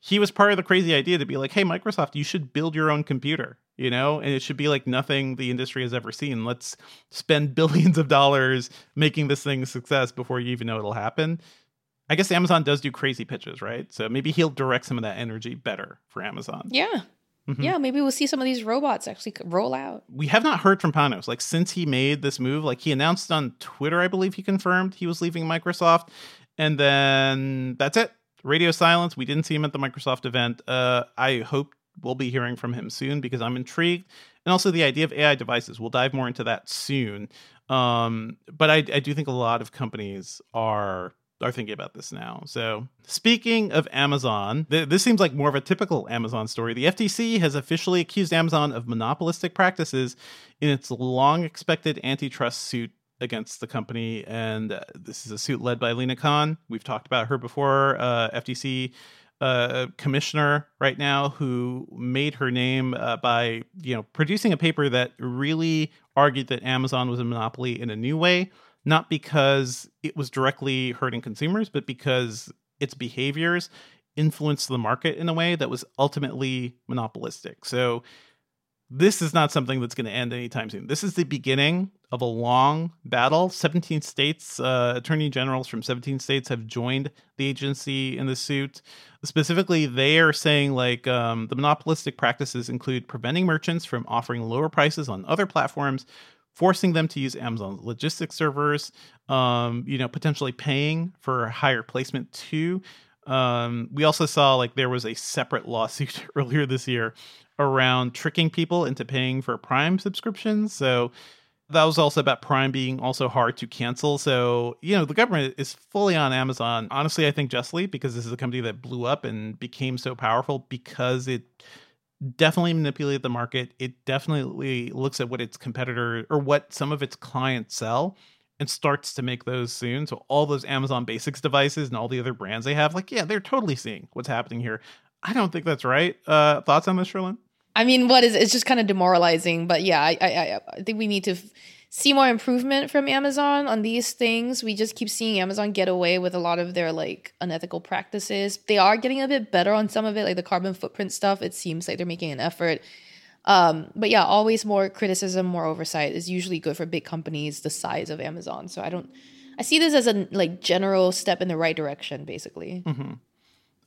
he was part of the crazy idea to be like, hey, Microsoft, you should build your own computer, you know, and it should be like nothing the industry has ever seen. Let's spend (laughs) billions of dollars making this thing a success before you even know it'll happen. I guess Amazon does do crazy pitches, right? So maybe he'll direct some of that energy better for Amazon. Yeah. Mm-hmm. Yeah, maybe we'll see some of these robots actually roll out. We have not heard from Panos like since he made this move. Like he announced on Twitter, I believe he confirmed he was leaving Microsoft, and then that's it. Radio silence. We didn't see him at the Microsoft event. Uh, I hope we'll be hearing from him soon because I'm intrigued, and also the idea of AI devices. We'll dive more into that soon. Um, but I, I do think a lot of companies are are thinking about this now. So, speaking of Amazon, th- this seems like more of a typical Amazon story. The FTC has officially accused Amazon of monopolistic practices in its long expected antitrust suit against the company. And uh, this is a suit led by Lina Khan. We've talked about her before, uh, FTC uh, commissioner right now who made her name uh, by you know producing a paper that really argued that Amazon was a monopoly in a new way not because it was directly hurting consumers, but because its behaviors influenced the market in a way that was ultimately monopolistic. So this is not something that's going to end anytime soon. This is the beginning of a long battle. 17 states, uh, attorney generals from 17 states have joined the agency in the suit. Specifically, they are saying like um, the monopolistic practices include preventing merchants from offering lower prices on other platforms, forcing them to use Amazon logistics servers, um, you know, potentially paying for higher placement too. Um, we also saw like there was a separate lawsuit (laughs) earlier this year around tricking people into paying for Prime subscriptions. So that was also about Prime being also hard to cancel. So, you know, the government is fully on Amazon. Honestly, I think justly because this is a company that blew up and became so powerful because it definitely manipulate the market. It definitely looks at what its competitor or what some of its clients sell and starts to make those soon. So all those Amazon Basics devices and all the other brands they have, like, yeah, they're totally seeing what's happening here. I don't think that's right. Uh, thoughts on this, Cherlynn? I mean, what is it's just kind of demoralizing, but yeah, I I, I think we need to. F- see more improvement from Amazon on these things. We just keep seeing Amazon get away with a lot of their like unethical practices. They are getting a bit better on some of it, like the carbon footprint stuff. It seems like they're making an effort. Um, but yeah, always more criticism, more oversight is usually good for big companies the size of Amazon. So I don't, I see this as a like general step in the right direction, basically. Mm-hmm.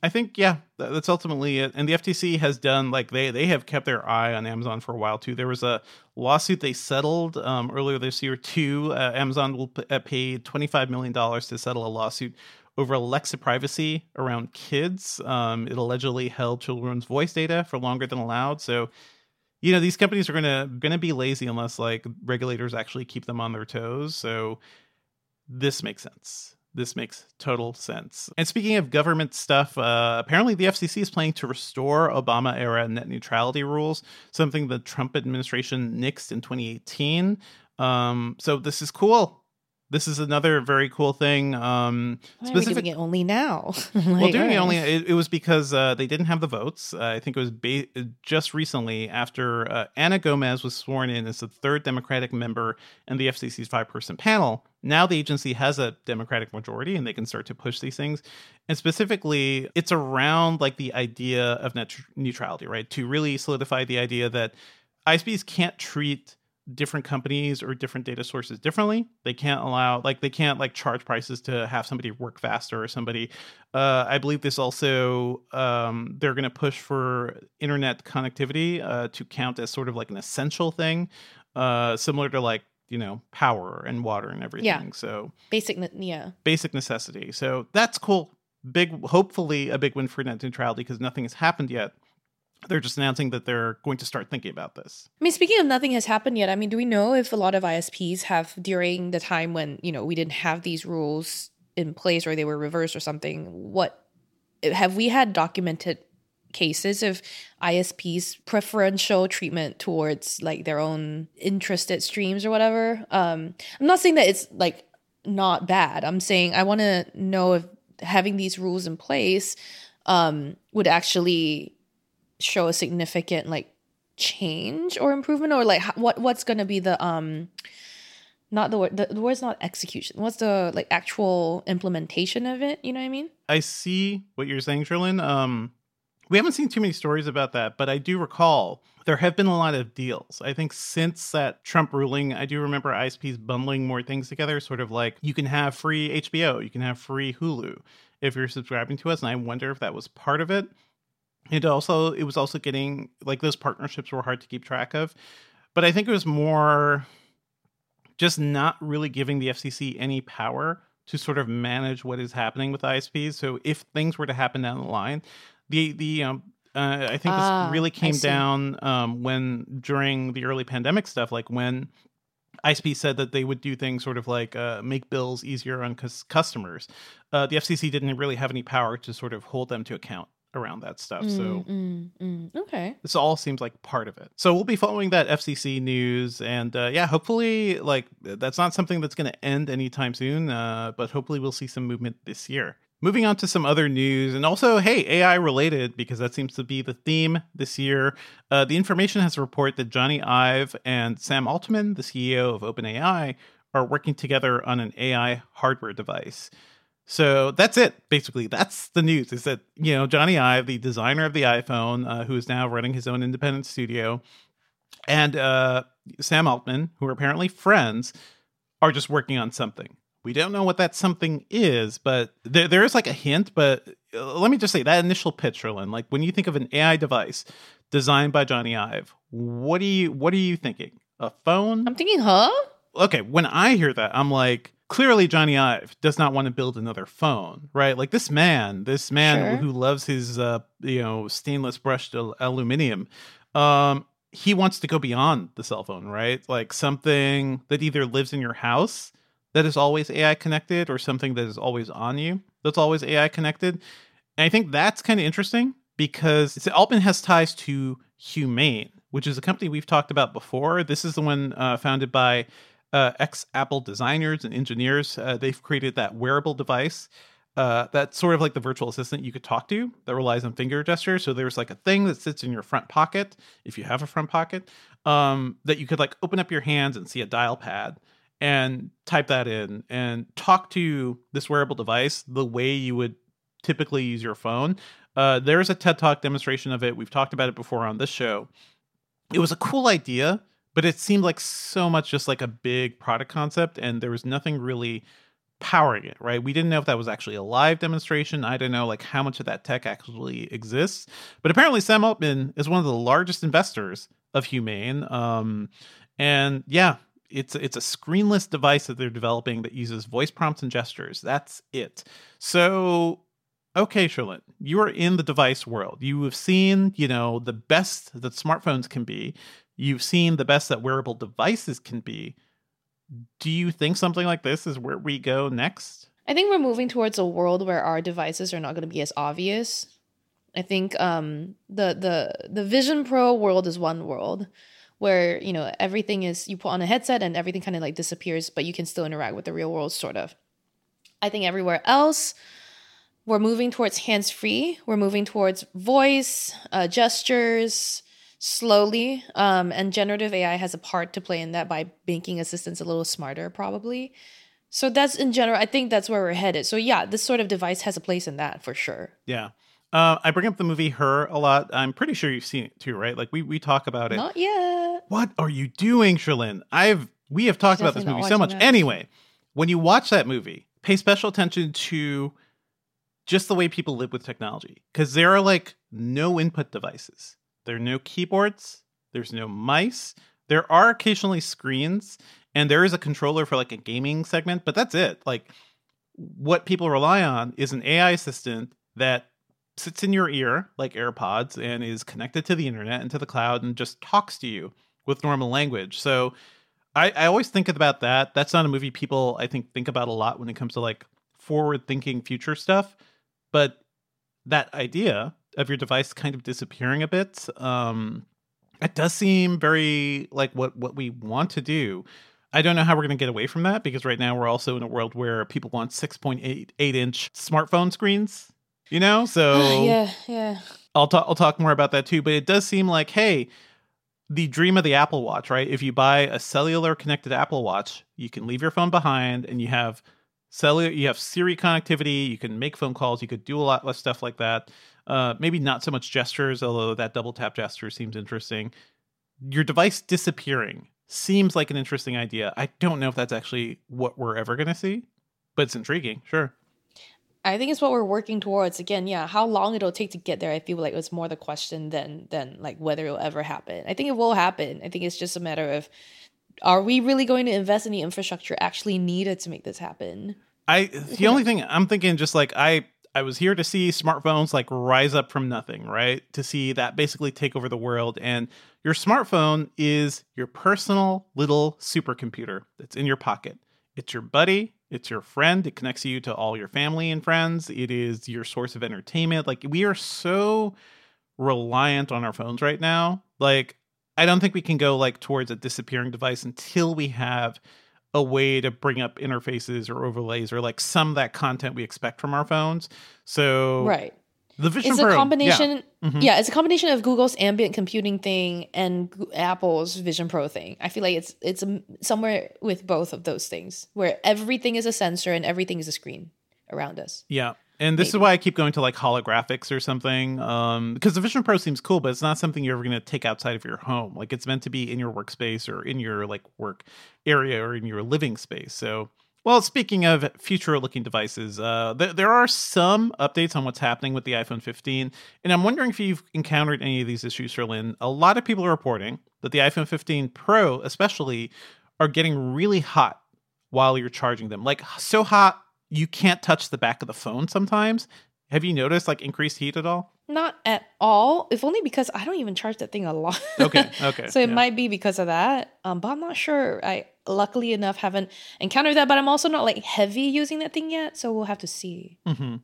I think yeah, that's ultimately it. And the FTC has done like they they have kept their eye on Amazon for a while too. There was a lawsuit they settled um, earlier this year too. Uh, Amazon will p- uh, pay twenty five million dollars to settle a lawsuit over Alexa privacy around kids. Um, it allegedly held children's voice data for longer than allowed. So, you know, these companies are gonna gonna be lazy unless like regulators actually keep them on their toes. So, this makes sense. This makes total sense. And speaking of government stuff, uh, apparently the FCC is planning to restore Obama era net neutrality rules, something the Trump administration nixed in 2018. Um, so this is cool. This is another very cool thing. Um, Why are we specific- doing it only now? (laughs) well, Like, doing it only it, it was because uh, they didn't have the votes. Uh, I think it was ba- just recently after uh, Anna Gomez was sworn in as the third Democratic member in the FCC's five-person panel. Now the agency has a Democratic majority, and they can start to push these things. And specifically, it's around like the idea of net neutrality, right? To really solidify the idea that ISPs can't treat different companies or different data sources differently. They can't allow like they can't like charge prices to have somebody work faster or somebody. Uh, I believe this also um, they're going to push for internet connectivity uh, to count as sort of like an essential thing, uh, similar to like you know power and water and everything. Yeah. So basic. Yeah. basic necessity. So that's cool. Big, hopefully a big win for net neutrality because nothing has happened yet. They're just announcing that they're going to start thinking about this. I mean, speaking of nothing has happened yet, I mean, do we know if a lot of ISPs have, during the time when, you know, we didn't have these rules in place or they were reversed or something, what have we had documented cases of ISPs preferential treatment towards like their own interested streams or whatever? Um, I'm not saying that it's like not bad. I'm saying I want to know if having these rules in place um, would actually show a significant like change or improvement or like what what's going to be the um not the word the, the word's not execution what's the like actual implementation of it you know what i mean I see what you're saying, Cherlynn. Um, we haven't seen too many stories about that, but I do recall there have been a lot of deals. I think since that Trump ruling, I do remember ISPs bundling more things together, sort of like you can have free HBO, you can have free Hulu if you're subscribing to us. And I wonder if that was part of it. It also it was also getting like those partnerships were hard to keep track of. But I think it was more just not really giving the FCC any power to sort of manage what is happening with ISPs. So if things were to happen down the line, the the um, uh, I think Ah, this really came down um, when during the early pandemic stuff, like when ISP said that they would do things sort of like uh, make bills easier on cus- customers. Uh, the FCC didn't really have any power to sort of hold them to account around that stuff. So Mm, mm, mm. okay this all seems like part of it. So we'll be following that FCC news, and uh, yeah, hopefully, like that's not something that's going to end anytime soon. Uh, but hopefully, we'll see some movement this year. Moving on to some other news, and also, hey, AI related because that seems to be the theme this year. Uh, the information has a report that Jony Ive and Sam Altman, the CEO of OpenAI, are working together on an AI hardware device. So that's it. Basically, that's the news. Is that you know Jony Ive, the designer of the iPhone, uh, who is now running his own independent studio, and uh, Sam Altman, who are apparently friends, are just working on something. We don't know what that something is, but there, there is like a hint. But uh, let me just say that initial pitch, Erlin, like when you think of an AI device designed by Jony Ive, what do you what are you thinking? A phone? i'm thinking huh okay, when I hear that, I'm like, clearly Jony Ive does not want to build another phone, right? Like this man, this man Sure. who loves his, uh, you know, stainless brushed al- aluminium, um, he wants to go beyond the cell phone, right? Like something that either lives in your house that is always AI connected, or something that is always on you that's always AI connected. And I think that's kind of interesting because it's- Altman has ties to Humane, which is a company we've talked about before. This is the one uh, founded by uh, ex Apple designers and engineers. Uh, they've created that wearable device uh, that's sort of like the virtual assistant you could talk to that relies on finger gestures. So there's like a thing that sits in your front pocket, if you have a front pocket, um, that you could like open up your hands and see a dial pad and type that in and talk to this wearable device the way you would typically use your phone. Uh, there's a TED Talk demonstration of it. We've talked about it before on this show. It was a cool idea, but it seemed like so much just like a big product concept, and there was nothing really powering it, right? We didn't know if that was actually a live demonstration. I don't know like how much of that tech actually exists. But apparently Sam Altman is one of the largest investors of Humane. Um, and yeah, it's it's a screenless device that they're developing that uses voice prompts and gestures. That's it. So okay, Charlotte, you are in the device world. You have seen, you know, the best that smartphones can be. You've seen the best that wearable devices can be. Do you think something like this is where we go next? I think we're moving towards a world where our devices are not going to be as obvious. I think um, the the the Vision Pro world is one world where you know everything is you put on a headset and everything kind of like disappears, but you can still interact with the real world, sort of. I think everywhere else, we're moving towards hands free. We're moving towards voice, uh, gestures, slowly. Um, and generative AI has a part to play in that by making assistants a little smarter, probably. So that's in general, I think that's where we're headed. So yeah, this sort of device has a place in that for sure. Yeah. Uh, I bring up the movie Her a lot. I'm pretty sure you've seen it too, right? Like we we talk about it. Not yet. What are you doing, Cherlynn? I've we have talked about this movie so much. that. Anyway, when you watch that movie, pay special attention to just the way people live with technology because there are like no input devices. There are no keyboards. There's no mice. There are occasionally screens, and there is a controller for like a gaming segment, but that's it. Like what people rely on is an AI assistant that sits in your ear like AirPods and is connected to the internet and to the cloud and just talks to you with normal language. So I, I always think about that. That's not a movie people I think think about a lot when it comes to like forward thinking future stuff. But that idea of your device kind of disappearing a bit, um, it does seem very like what what we want to do. I don't know how we're going to get away from that because right now we're also in a world where people want 6.8 8 inch smartphone screens, you know? So yeah, yeah. I'll talk I'll talk more about that too, but it does seem like hey, the dream of the Apple Watch, right? If you buy a cellular connected Apple Watch, you can leave your phone behind and you have cellular you have Siri connectivity, you can make phone calls, you could do a lot less stuff like that. Uh maybe not so much gestures, although that double tap gesture seems interesting. Your device disappearing seems like an interesting idea. I don't know if that's actually what we're ever going to see, but it's intriguing, sure. I think it's what we're working towards. Again, yeah, how long it'll take to get there, I feel like it's more the question than than like whether it'll ever happen. I think it will happen. I think it's just a matter of are we really going to invest in the infrastructure actually needed to make this happen? I the only thing I'm thinking just like I I was here to see smartphones like rise up from nothing, right? To see that basically take over the world and your smartphone is your personal little supercomputer that's in your pocket. It's your buddy, it's your friend, it connects you to all your family and friends. It is your source of entertainment. Like we are so reliant on our phones right now. Like I don't think we can go like towards a disappearing device until we have a way to bring up interfaces or overlays or like some of that content we expect from our phones. So Right. the Vision It's Pro, a yeah. combination. Mhm. Yeah, it's a combination of Google's ambient computing thing and Apple's Vision Pro thing. I feel like it's it's um, somewhere with both of those things, where everything is a sensor and everything is a screen around us. Yeah. And this is why I keep going to like holographics or something. Um, because the Vision Pro seems cool, but it's not something you're ever going to take outside of your home. Like it's meant to be in your workspace or in your like work area or in your living space. So, well, speaking of future looking devices, uh, th- there are some updates on what's happening with the iPhone 15. And I'm wondering if you've encountered any of these issues, Cherlynn. A lot of people are reporting that the iPhone 15 Pro, especially, are getting really hot while you're charging them. Like so hot you can't touch the back of the phone sometimes. Have you noticed like increased heat at all? Not at all. If only because I don't even charge that thing a lot. Okay, okay, (laughs) so it yeah. might be because of that. Um, but I'm not sure. I luckily enough haven't encountered that. But I'm also not like heavy using that thing yet. So we'll have to see. hmm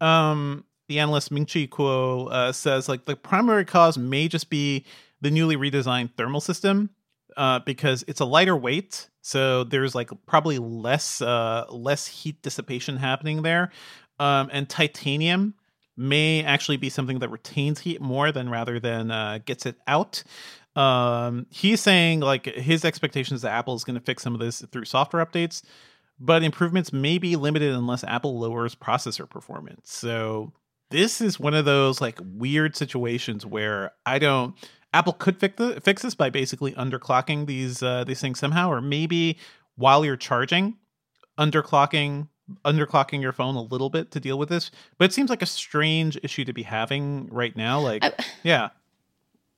Um, the analyst Ming-Chi Kuo uh, says like the primary cause may just be the newly redesigned thermal system uh, because it's a lighter weight, so there's like probably less uh, less heat dissipation happening there, um, and titanium may actually be something that retains heat more than rather than uh, gets it out. Um, he's saying like his expectations that Apple is going to fix some of this through software updates, but improvements may be limited unless Apple lowers processor performance. So this is one of those like weird situations where I don't. Apple could fix the, fix this by basically underclocking these uh, these things somehow, or maybe while you're charging, underclocking underclocking your phone a little bit to deal with this. But it seems like a strange issue to be having right now. Like, I- yeah,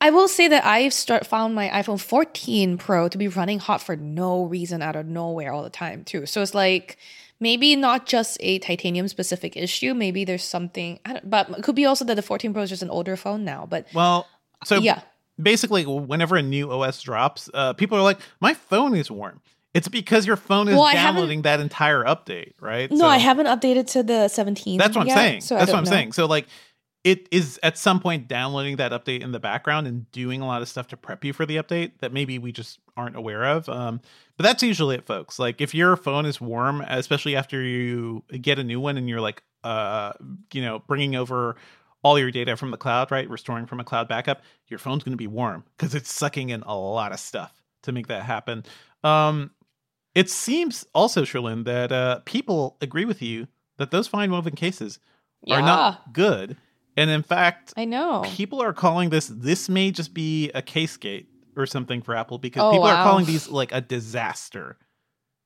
I will say that I've start found my iPhone 14 Pro to be running hot for no reason out of nowhere all the time too. So it's like maybe not just a titanium specific issue. Maybe there's something, I don't, but it could be also that the 14 Pro is just an older phone now. But Well, so Yeah. Basically, whenever a new OS drops, uh, people are like, "My phone is warm." It's because your phone is Well, downloading that entire update, right? no, So I haven't updated to the 17. That's what I'm saying. so That's what I'm know. saying. So like, it is at some point downloading that update in the background and doing a lot of stuff to prep you for the update that maybe we just aren't aware of. Um, but that's usually it, folks. Like if your phone is warm, especially after you get a new one and you're like, uh, you know, bringing over all your data from the cloud, right? Restoring from a cloud backup, your phone's going to be warm because it's sucking in a lot of stuff to make that happen. Um, it seems also, Cherlynn, that uh, people agree with you that those fine woven cases are not good. And in fact, I know. people are calling this this may just be a case gate or something for Apple because Oh, people are calling these like a disaster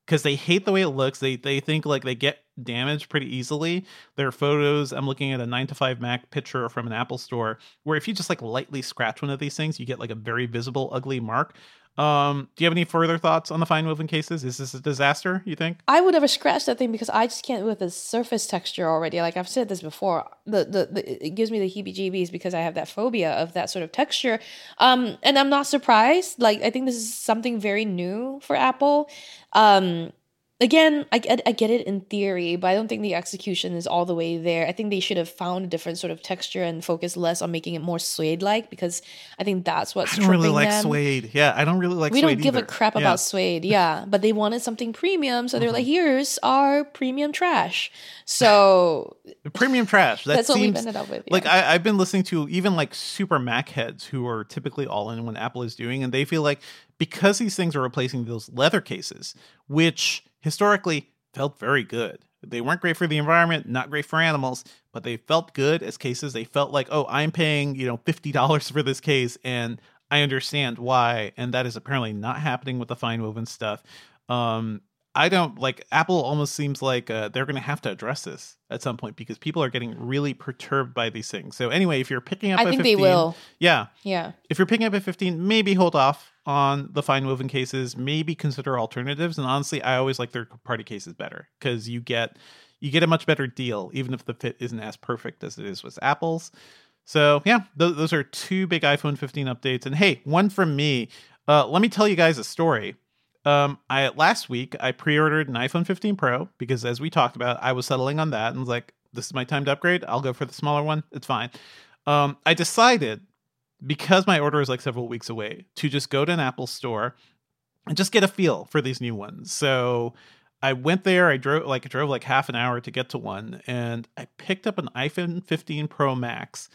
because they hate the way it looks. They they think like they get damaged pretty easily. There are photos. I'm looking at a nine to five Mac picture from an Apple store where if you just like lightly scratch one of these things, you get like a very visible ugly mark. Um, do you have any further thoughts on the fine woven cases? Is this a disaster? You think? I would never scratch that thing because I just can't with the surface texture already. Like I've said this before, the, the the it gives me the heebie-jeebies because I have that phobia of that sort of texture. Um, and I'm not surprised. Like I think this is something very new for Apple. Um, again, I get I get it in theory, but I don't think the execution is all the way there. I think they should have found a different sort of texture and focus less on making it more suede-like because I think that's what's I don't really like them suede. Yeah, I don't really like we suede. don't give either. a crap Yeah. Mm-hmm. about suede yeah but they wanted something premium so they're like here's our premium trash so (laughs) premium trash. That That's what we've ended up with, Like. I, I've been listening to even like super Mac heads who are typically all in when Apple is doing, and they feel like because these things are replacing those leather cases, which historically felt very good. They weren't great for the environment, not great for animals, but they felt good as cases. They felt like, oh, I'm paying, you know, fifty dollars for this case, and I understand why. And that is apparently not happening with the fine woven stuff. Um, I don't like Apple almost seems like uh, they're going to have to address this at some point because people are getting really perturbed by these things. So anyway, if you're picking up I think 15, they will. Yeah. yeah If you're picking up a 15, maybe hold off on the fine woven cases, maybe consider alternatives. And honestly, I always like third party cases better because you get you get a much better deal even if the fit isn't as perfect as it is with Apple's. So yeah, th- those are two big iPhone 15 updates. And hey, one from me. Uh, let me tell you guys a story. Um, I last week I pre-ordered an iPhone 15 Pro because as we talked about, I was settling on that and was like, this is my time to upgrade. I'll go for the smaller one. It's fine. Um, I decided because my order is like several weeks away to just go to an Apple store and just get a feel for these new ones. So I went there. I drove like I drove like half an hour to get to one, and I picked up an iPhone 15 Pro Max.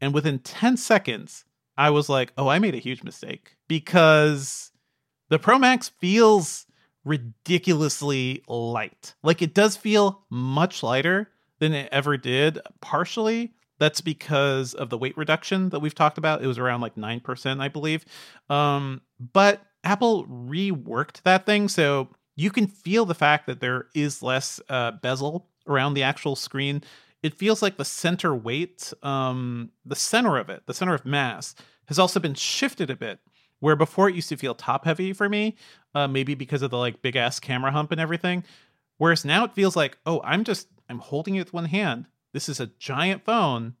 And within 10 seconds, I was like, "Oh, I made a huge mistake because the Pro Max feels ridiculously light. Like it does feel much lighter than it ever did. Partially, that's because of the weight reduction that we've talked about. It was around like 9%, I believe. Um, but Apple reworked that thing so you can feel the fact that there is less uh, bezel around the actual screen. It feels like the center weight, um, the center of it, the center of mass, has also been shifted a bit. Where before it used to feel top heavy for me, uh, maybe because of the like big ass camera hump and everything. Whereas now it feels like, oh, I'm just I'm holding it with one hand. This is a giant phone,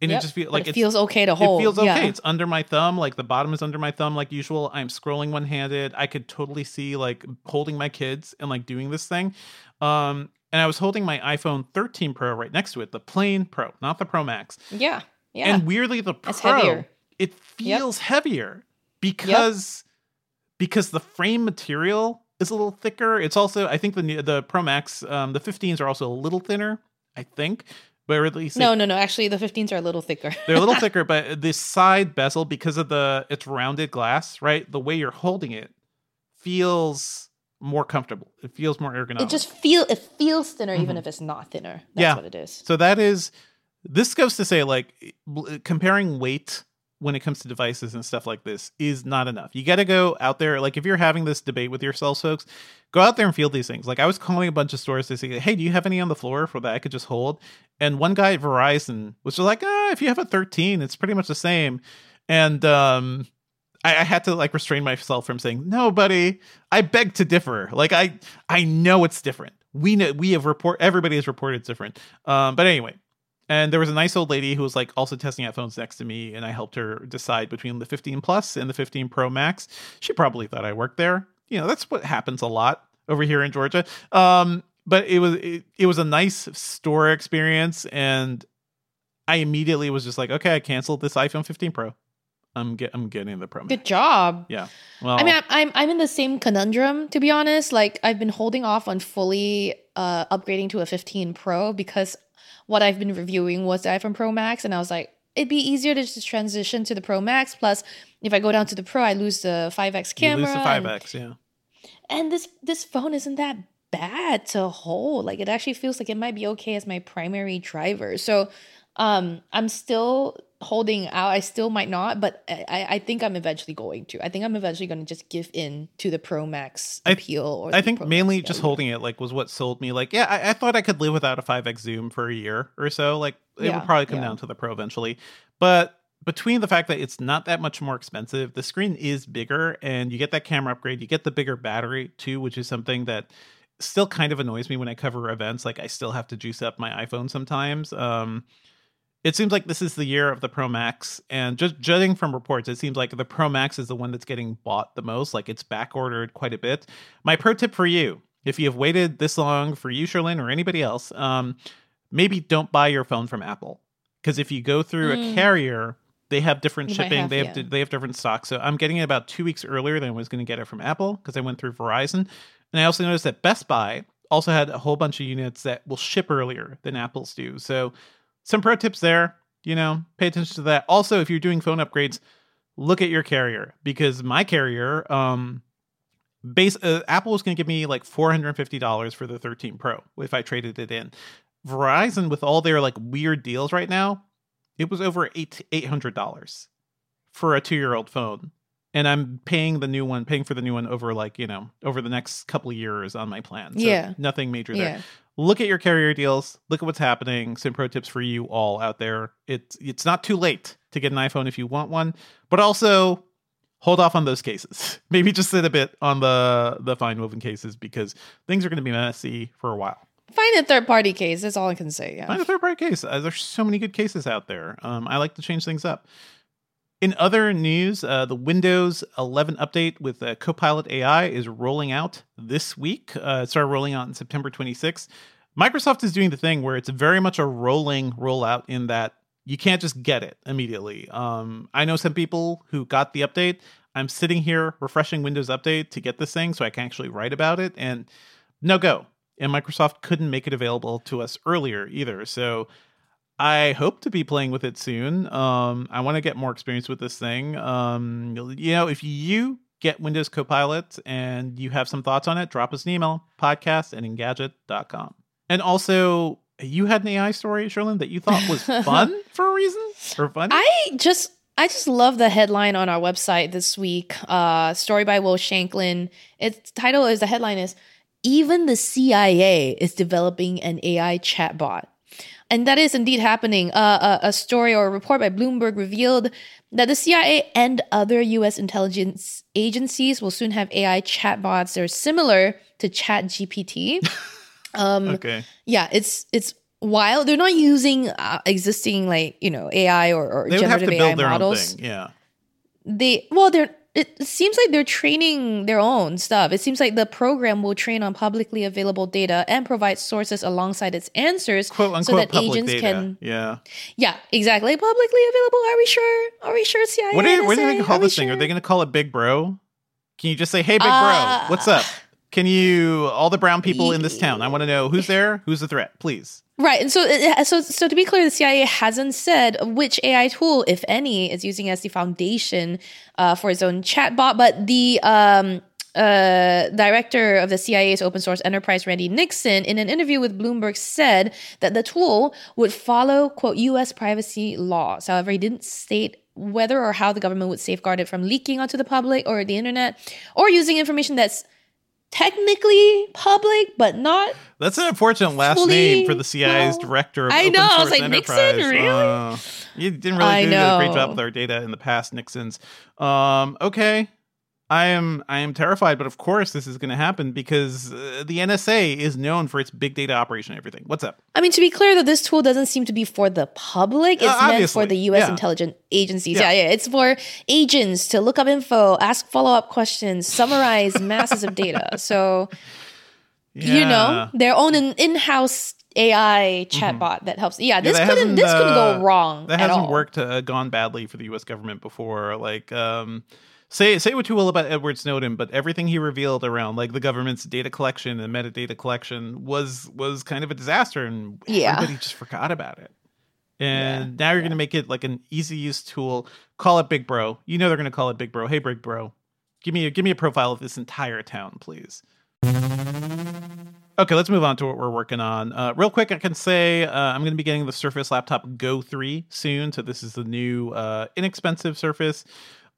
and Yep, it just feels like it feels okay to hold, It feels okay. yeah. It's under my thumb. Like the bottom is under my thumb, like usual. I'm scrolling one handed. I could totally see like holding my kids and like doing this thing. Um, and I was holding my iPhone 13 Pro right next to it, the plain Pro, not the Pro Max. yeah yeah And weirdly, the Pro It's heavier. it feels heavier because because the frame material is a little thicker. It's also I think the new- the Pro Max, um, the 15s are also a little thinner. I think, but or at least no they- no no actually the 15s are a little thicker (laughs) they're a little thicker. (laughs) But this side bezel, because of the it's rounded glass, right? The way you're holding it feels more comfortable. It feels more ergonomic. it just feel it feels thinner even if it's not thinner that's Mm-hmm. Yeah. what it is So that is this goes to say like comparing weight when it comes to devices and stuff like this is not enough. You got to go out there like if you're having this debate with yourselves folks, go out there and feel these things. Like I was calling a bunch of stores to say, "Hey, do you have any on the floor for that I could just hold?" And one guy at Verizon was just like, "Ah, if you have a 13, it's pretty much the same." And um I, had to like restrain myself from saying, "No, buddy, I beg to differ." Like I I know it's different. We know we have report everybody has reported different. Um, but anyway, and there was a nice old lady who was like also testing out phones next to me, and I helped her decide between the 15 Plus and the 15 Pro Max. She probably thought I worked there. You know, that's what happens a lot over here in Georgia. Um, but it was it, it was a nice store experience, and I immediately was just like, okay, I canceled this iPhone 15 Pro. I'm get I'm getting the Pro Max. Good job. Yeah. Well, I mean, I'm, I'm I'm in the same conundrum to be honest. Like I've been holding off on fully uh, upgrading to a 15 Pro because what I've been reviewing was the iPhone Pro Max, and I was like, it'd be easier to just transition to the Pro Max. Plus, if I go down to the Pro, I lose the 5x you camera. lose the 5X, yeah. and this this phone isn't that bad to hold like it actually feels like it might be okay as my primary driver so um i'm still holding out i still might not but i i think i'm eventually going to i think i'm eventually going to just give in to the pro max I- appeal or I think Pro mainly Max just value. holding it like was what sold me. Like, yeah, I, I thought I could live without a 5x zoom for a year or so. Like, it Yeah, would probably come yeah. down to the Pro eventually. But between the fact that it's not that much more expensive, the screen is bigger, and you get that camera upgrade, you get the bigger battery too, which is something that still kind of annoys me when I cover events. Like, I still have to juice up my iPhone sometimes. Um, it seems like this is the year of the Pro Max, and just judging from reports, it seems like the Pro Max is the one that's getting bought the most. Like it's back ordered quite a bit. My pro tip for you: if you have waited this long for you, Cherlynn, or anybody else, um, maybe don't buy your phone from Apple because if you go through a Mm. carrier, they have different You shipping. have, they have yeah. they have different stocks. So I'm getting it about two weeks earlier than I was going to get it from Apple because I went through Verizon, and I also noticed that Best Buy also had a whole bunch of units that will ship earlier than Apple's do. So some pro tips there. You know, pay attention to that. Also, if you're doing phone upgrades, look at your carrier because my carrier, um, base uh, Apple was going to give me like four hundred fifty dollars for the 13 Pro if I traded it in. Verizon, with all their like weird deals right now, it was over eight eight hundred dollars for a two year old phone, and I'm paying the new one, paying for the new one over like you know over the next couple of years on my plan. So Yeah. nothing major there yeah look at your carrier deals look at what's happening some pro tips for you all out there. It's it's not too late to get an iphone if you want one but also hold off on those cases. (laughs) Maybe just sit a bit on the the fine woven cases because things are going to be messy for a while. Find a third party case that's all i can say yeah. Find a third party case. Uh, there's so many good cases out there. Um, i like to change things up in other news, uh, the Windows 11 update with uh, Copilot AI is rolling out this week. Uh, it started rolling out on September 26th. Microsoft is doing the thing where it's very much a rolling rollout in that you can't just get it immediately. Um, I know some people who got the update. I'm sitting here refreshing Windows Update to get this thing so I can actually write about it, and no go. And Microsoft couldn't make it available to us earlier either. So I hope to be playing with it soon. Um, I want to get more experience with this thing. Um, you know, if you get Windows Copilot and you have some thoughts on it, drop us an email, podcast at engadget.com. And also, you had an AI story, Cherlynn, that you thought was (laughs) fun for a reason? Or fun? I just I just love the headline on our website this week. Uh, story by Will Shanklin. Its title is the headline is even the CIA is developing an AI chatbot. And that is indeed happening. Uh, a, a story or a report by Bloomberg revealed that the CIA and other US intelligence agencies will soon have AI chatbots that are similar to ChatGPT. (laughs) um, okay. yeah, it's it's wild. They're not using uh, existing like you know AI or, or They would have generative AI models. Yeah. They well, they're it seems like they're training their own stuff. It seems like the program will train on publicly available data and provide sources alongside its answers, Quote so unquote that agents data. can. yeah. Yeah, exactly. Publicly available. Are we sure? Are we sure? CIA. What are, what are they going to call this thing? Are they going to call it Big Bro? Can you just say, "Hey, Big Uh, Bro, what's up"? Can you all the brown people in this town? I want to know who's there, who's the threat, please. Right, and so so so to be clear, the CIA hasn't said which AI tool, if any, is using as the foundation uh, for its own chatbot. But the um, uh, director of the CIA's open source enterprise, Randy Nixon, in an interview with Bloomberg, said that the tool would follow quote U.S. privacy laws. However, he didn't state whether or how the government would safeguard it from leaking onto the public or the internet, or using information that's technically public but not That's an unfortunate last Fully- name for the CIA's well, director of I know, I was like, Nixon, really? Uh, you didn't really I do a great job with our data in the past, Nixon's. Um, okay. I am I am terrified, but of course this is going to happen because uh, the NSA is known for its big data operation and everything. What's up? I mean, to be clear, that this tool doesn't seem to be for the public. It's Uh, meant for the U.S. yeah. intelligence agencies. Yeah. Yeah. yeah, It's for agents to look up info, ask follow-up questions, summarize (laughs) masses of data. So you know, Yeah. their own in- in-house AI chatbot that helps. Yeah, this that couldn't this couldn't uh, go wrong. That hasn't all. worked, uh, gone badly for the U.S. government before. Like, um, say say what you will about Edward Snowden, but everything he revealed around like the government's data collection and metadata collection was was kind of a disaster, and Yeah. everybody just forgot about it. And now you're going to make it like an easy use tool. Call it Big Bro. You know they're going to call it Big Bro. Hey, Big Bro, give me a, give me a profile of this entire town, please. Okay, let's move on to what we're working on. Uh, real quick, I can say uh, I'm going to be getting the Surface Laptop Go 3 soon. So this is the new uh, inexpensive Surface.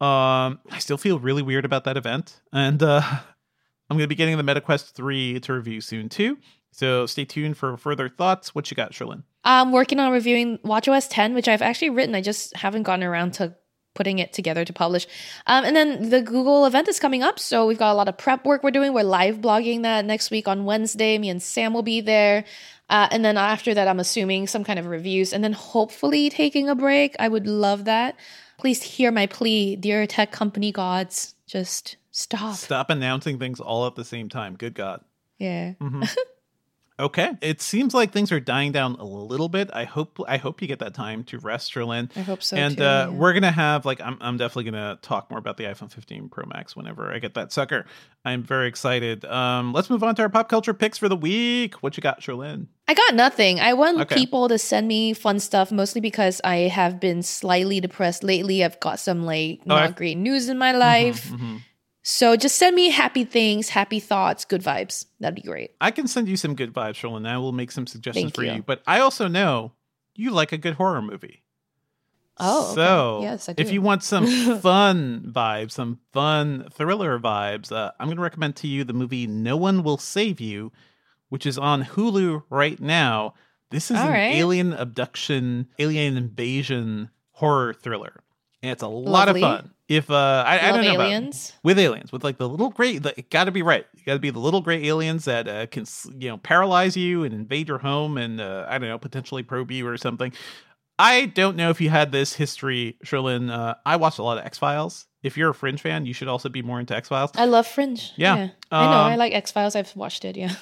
Um, I still feel really weird about that event, and uh, (laughs) I'm going to be getting the MetaQuest 3 to review soon too. So stay tuned for further thoughts. What you got, Cherlynn? I'm working on reviewing WatchOS 10, which I've actually written. I just haven't gotten around to putting it together to publish. Um, and then the Google event is coming up, so we've got a lot of prep work we're doing. We're live blogging that next week on Wednesday. Me and Sam will be there. Uh, and then after that, I'm assuming some kind of reviews, and then hopefully taking a break. I would love that. Please hear my plea, dear tech company gods. Just stop. Stop announcing things all at the same time. Good God. Yeah. Mm-hmm. (laughs) Okay, it seems like things are dying down a little bit. I hope I hope you get that time to rest, Cherlynn. I hope so, And too, uh, yeah. we're gonna have like I'm I'm definitely gonna talk more about the iPhone 15 Pro Max whenever I get that sucker. I'm very excited. Um, let's move on to our pop culture picks for the week. What you got, Cherlynn? I got nothing. I want Okay. people to send me fun stuff, mostly because I have been slightly depressed lately. I've got some like Oh, not I've- great news in my life. Mm-hmm. So just send me happy things, happy thoughts, good vibes. That'd be great. I can send you some good vibes, Cherlynn. I will make some suggestions Thank for you. you. But I also know you like a good horror movie. Oh, okay. so yes, I if you want some (laughs) fun vibes, some fun thriller vibes, uh, I'm going to recommend to you the movie No One Will Save You, which is on Hulu right now. This is All an right. alien abduction, alien invasion horror thriller, and it's a lot of fun. If uh, I, I don't know about- with aliens, with like the little gray, the, it got to be right. You got to be the little gray aliens that uh, can, you know, paralyze you and invade your home and uh, I don't know, potentially probe you or something. I don't know if you had this history, Cherlynn. Uh, I watched a lot of X Files. If you're a Fringe fan, you should also be more into X Files. I love Fringe. Yeah. I know. Um, I like X Files. I've watched it. Yeah.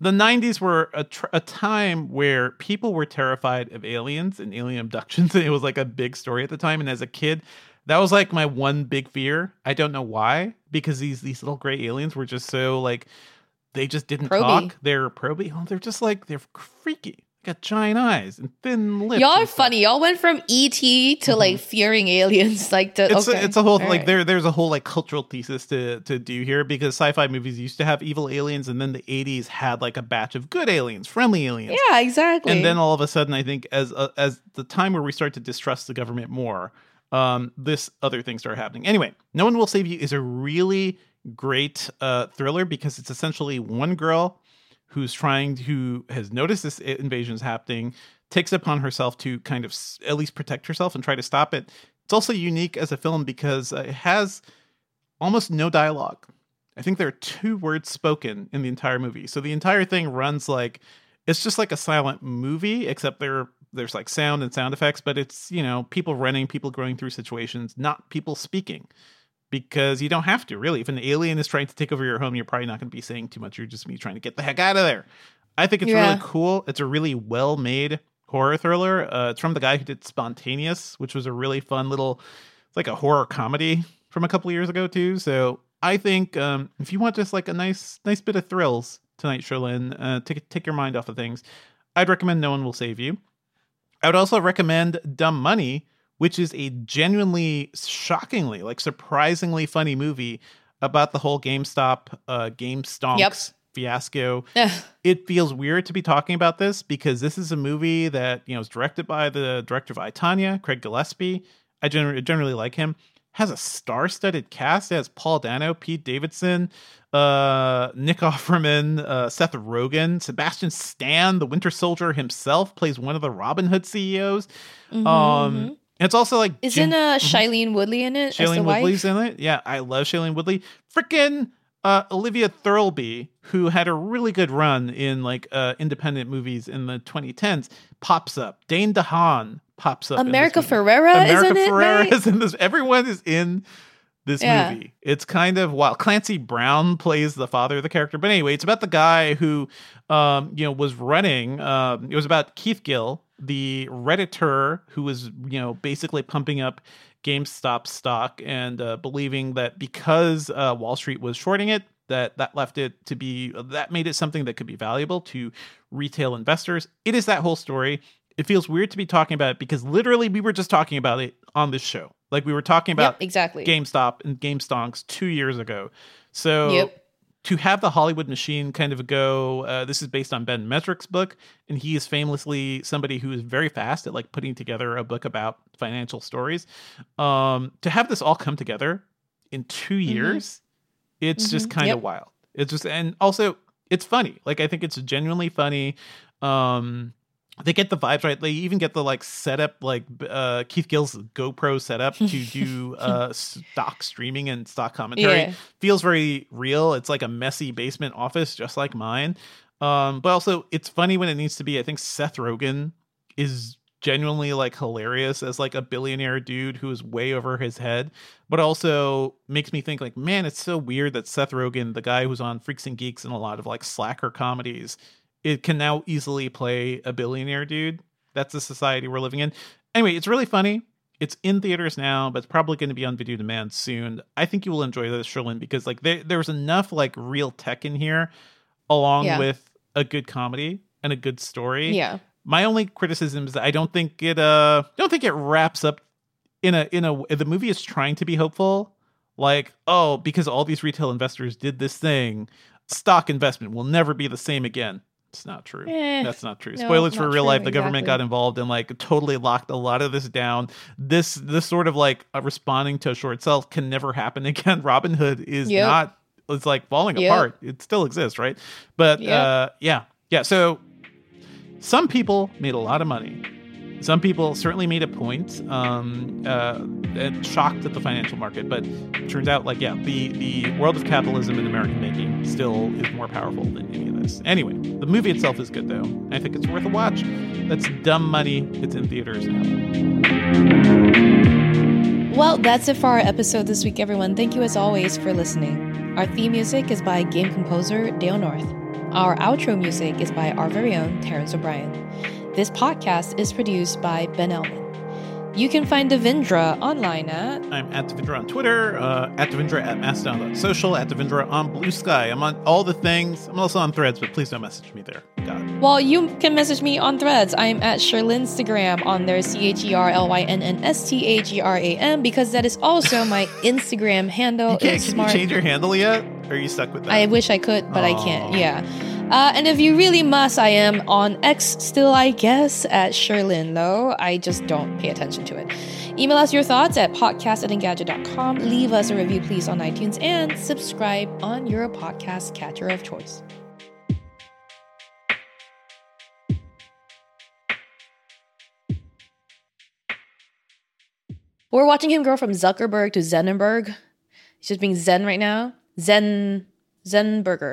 The 90s were a, tr- a time where people were terrified of aliens and alien abductions. And (laughs) it was like a big story at the time. And as a kid, that was like my one big fear. I don't know why, because these these little gray aliens were just so like they just didn't Proby. talk. They're proby. Oh, they're just like they're freaky. Got giant eyes and thin lips. Y'all are funny. Y'all went from ET to like fearing aliens. (laughs) Like the, It's okay. a, it's a whole All like right. there there's a whole like cultural thesis to to do here because sci-fi movies used to have evil aliens and then the 80s had like a batch of good aliens, friendly aliens. Yeah, exactly. and then all of a sudden i think as uh, as the time where we start to distrust the government more um this other thing started happening. Anyway no one will save you is a really great uh thriller because it's essentially one girl who's trying to, who has noticed this invasion is happening takes upon herself to kind of at least protect herself and try to stop it. It's also unique as a film because uh, it has almost no dialogue. I think there are two words spoken in the entire movie. So the entire thing runs like it's just like a silent movie except there there's like sound and sound effects but it's you know people running people going through situations not people speaking. Because you don't have to really. If an alien is trying to take over your home you're probably not going to be saying too much. You're just me trying to get the heck out of there. I think it's Yeah. really cool. It's a really well made horror thriller. Uh, it's from the guy who did spontaneous which was a really fun little it's like a horror comedy from a couple years ago too. So i think um, if you want just like a nice nice bit of thrills tonight Cherlynn, uh, take take your mind off of things i'd recommend no one will save you I would also recommend Dumb Money, which is a genuinely, shockingly, like surprisingly funny movie about the whole GameStop, uh, Game Stonks Yep. fiasco. It feels weird to be talking about this because this is a movie that you know is directed by the director of I Tonya, Craig Gillespie. I generally generally like him. Has a star-studded cast. It has Paul Dano, Pete Davidson, uh, Nick (laughs) Offerman, uh, Seth Rogen, Sebastian Stan, the Winter Soldier himself, plays one of the Robinhood CEOs. Um, it's also like Mm-hmm, Isn't Jim- uh Shailene Woodley in it? Shailene wife? Woodley's in it. Yeah, I love Shailene Woodley. Frickin' uh, Olivia Thirlby, who had a really good run in like uh, independent movies in the 2010s, pops up. Dane DeHaan pops up. America. Ferrera is America it, Ferrera right? is in this. Everyone is in this Yeah. movie. It's kind of wild. Clancy Brown plays the father of the character, but anyway, it's about the guy who, um, you know, was running. Um, it was about Keith Gill, the redditor who was, you know, basically pumping up GameStop stock and uh, believing that because uh, Wall Street was shorting it, that that left it to be that made it something that could be valuable to retail investors. It is that whole story. It feels weird to be talking about it because literally we were just talking about it on this show. Like we were talking about Yep, exactly. GameStop and GameStonks two years ago. So Yep. to have the Hollywood machine kind of go, uh, this is based on Ben Mezrich's book, and he is famously somebody who is very fast at like putting together a book about financial stories. Um, to have this all come together in two years, it's just kind of Yep. wild. It's just, and also it's funny. Like I think it's genuinely funny. Um, they get the vibes right. They even get the like setup, like uh, Keith Gill's GoPro setup to (laughs) do uh, stock streaming and stock commentary. Yeah. Feels very real. It's like a messy basement office, just like mine. Um, but also, it's funny when it needs to be. I think Seth Rogen is genuinely like hilarious as like a billionaire dude who is way over his head, but also makes me think like, man, it's so weird that Seth Rogen, the guy who's on Freaks and Geeks and a lot of like slacker comedies, it can now easily play a billionaire dude. That's the society we're living in. Anyway, it's really funny. It's in theaters now, but it's probably going to be on video demand soon. I think you will enjoy this, Cherlynn, because like there, there's enough like real tech in here, along Yeah. with a good comedy and a good story. Yeah. My only criticism is that I don't think it uh don't think it wraps up in a in a the movie is trying to be hopeful. Like, oh, because all these retail investors did this thing, stock investment will never be the same again. It's not true. Eh, That's not true. no, Spoilers for real true, life. The government got involved and like totally locked a lot of this down. This this sort of like uh, responding to a short sell can never happen (laughs) again. Robinhood is Yep. not. It's like falling Yep. apart. It still exists, right? But Yep. uh, yeah, yeah. So some people made a lot of money. Some people certainly made a point, um, uh, and shocked at the financial market. But it turns out, like, yeah, the the world of capitalism and American making still is more powerful than any of this. Anyway, the movie itself is good, though. I think it's worth a watch. That's dumb money. It's in theaters now. Well, that's it for our episode this week, everyone. Thank you as always for listening. Our theme music is by game composer Dale North. Our outro music is by our very own Terrence O'Brien. This podcast is produced by Ben Ellman. You can find Devindra online at I'm at Devindra on Twitter, uh, at Devindra at Mastodon.social, at Devindra on Blue Sky. I'm on all the things. I'm also on threads, but please don't message me there. God. Well, you can message me on threads. I'm at Cherlynnstagram on there, C H E R L Y N N S T A G R A M, because that is also (laughs) my Instagram handle. You can't, can smart. you change your handle yet? Or are you stuck with that? I wish I could, but I can't. Yeah. Uh, and if you really must, I am on X still, I guess, at Cherlynn, though. I just don't pay attention to it. Email us your thoughts at podcast at engadget.com. Leave us a review, please, on iTunes and subscribe on your podcast catcher of choice. We're watching him grow from Zuckerberg to Zenenberg. He's just being Zen right now. Zen Zenberger.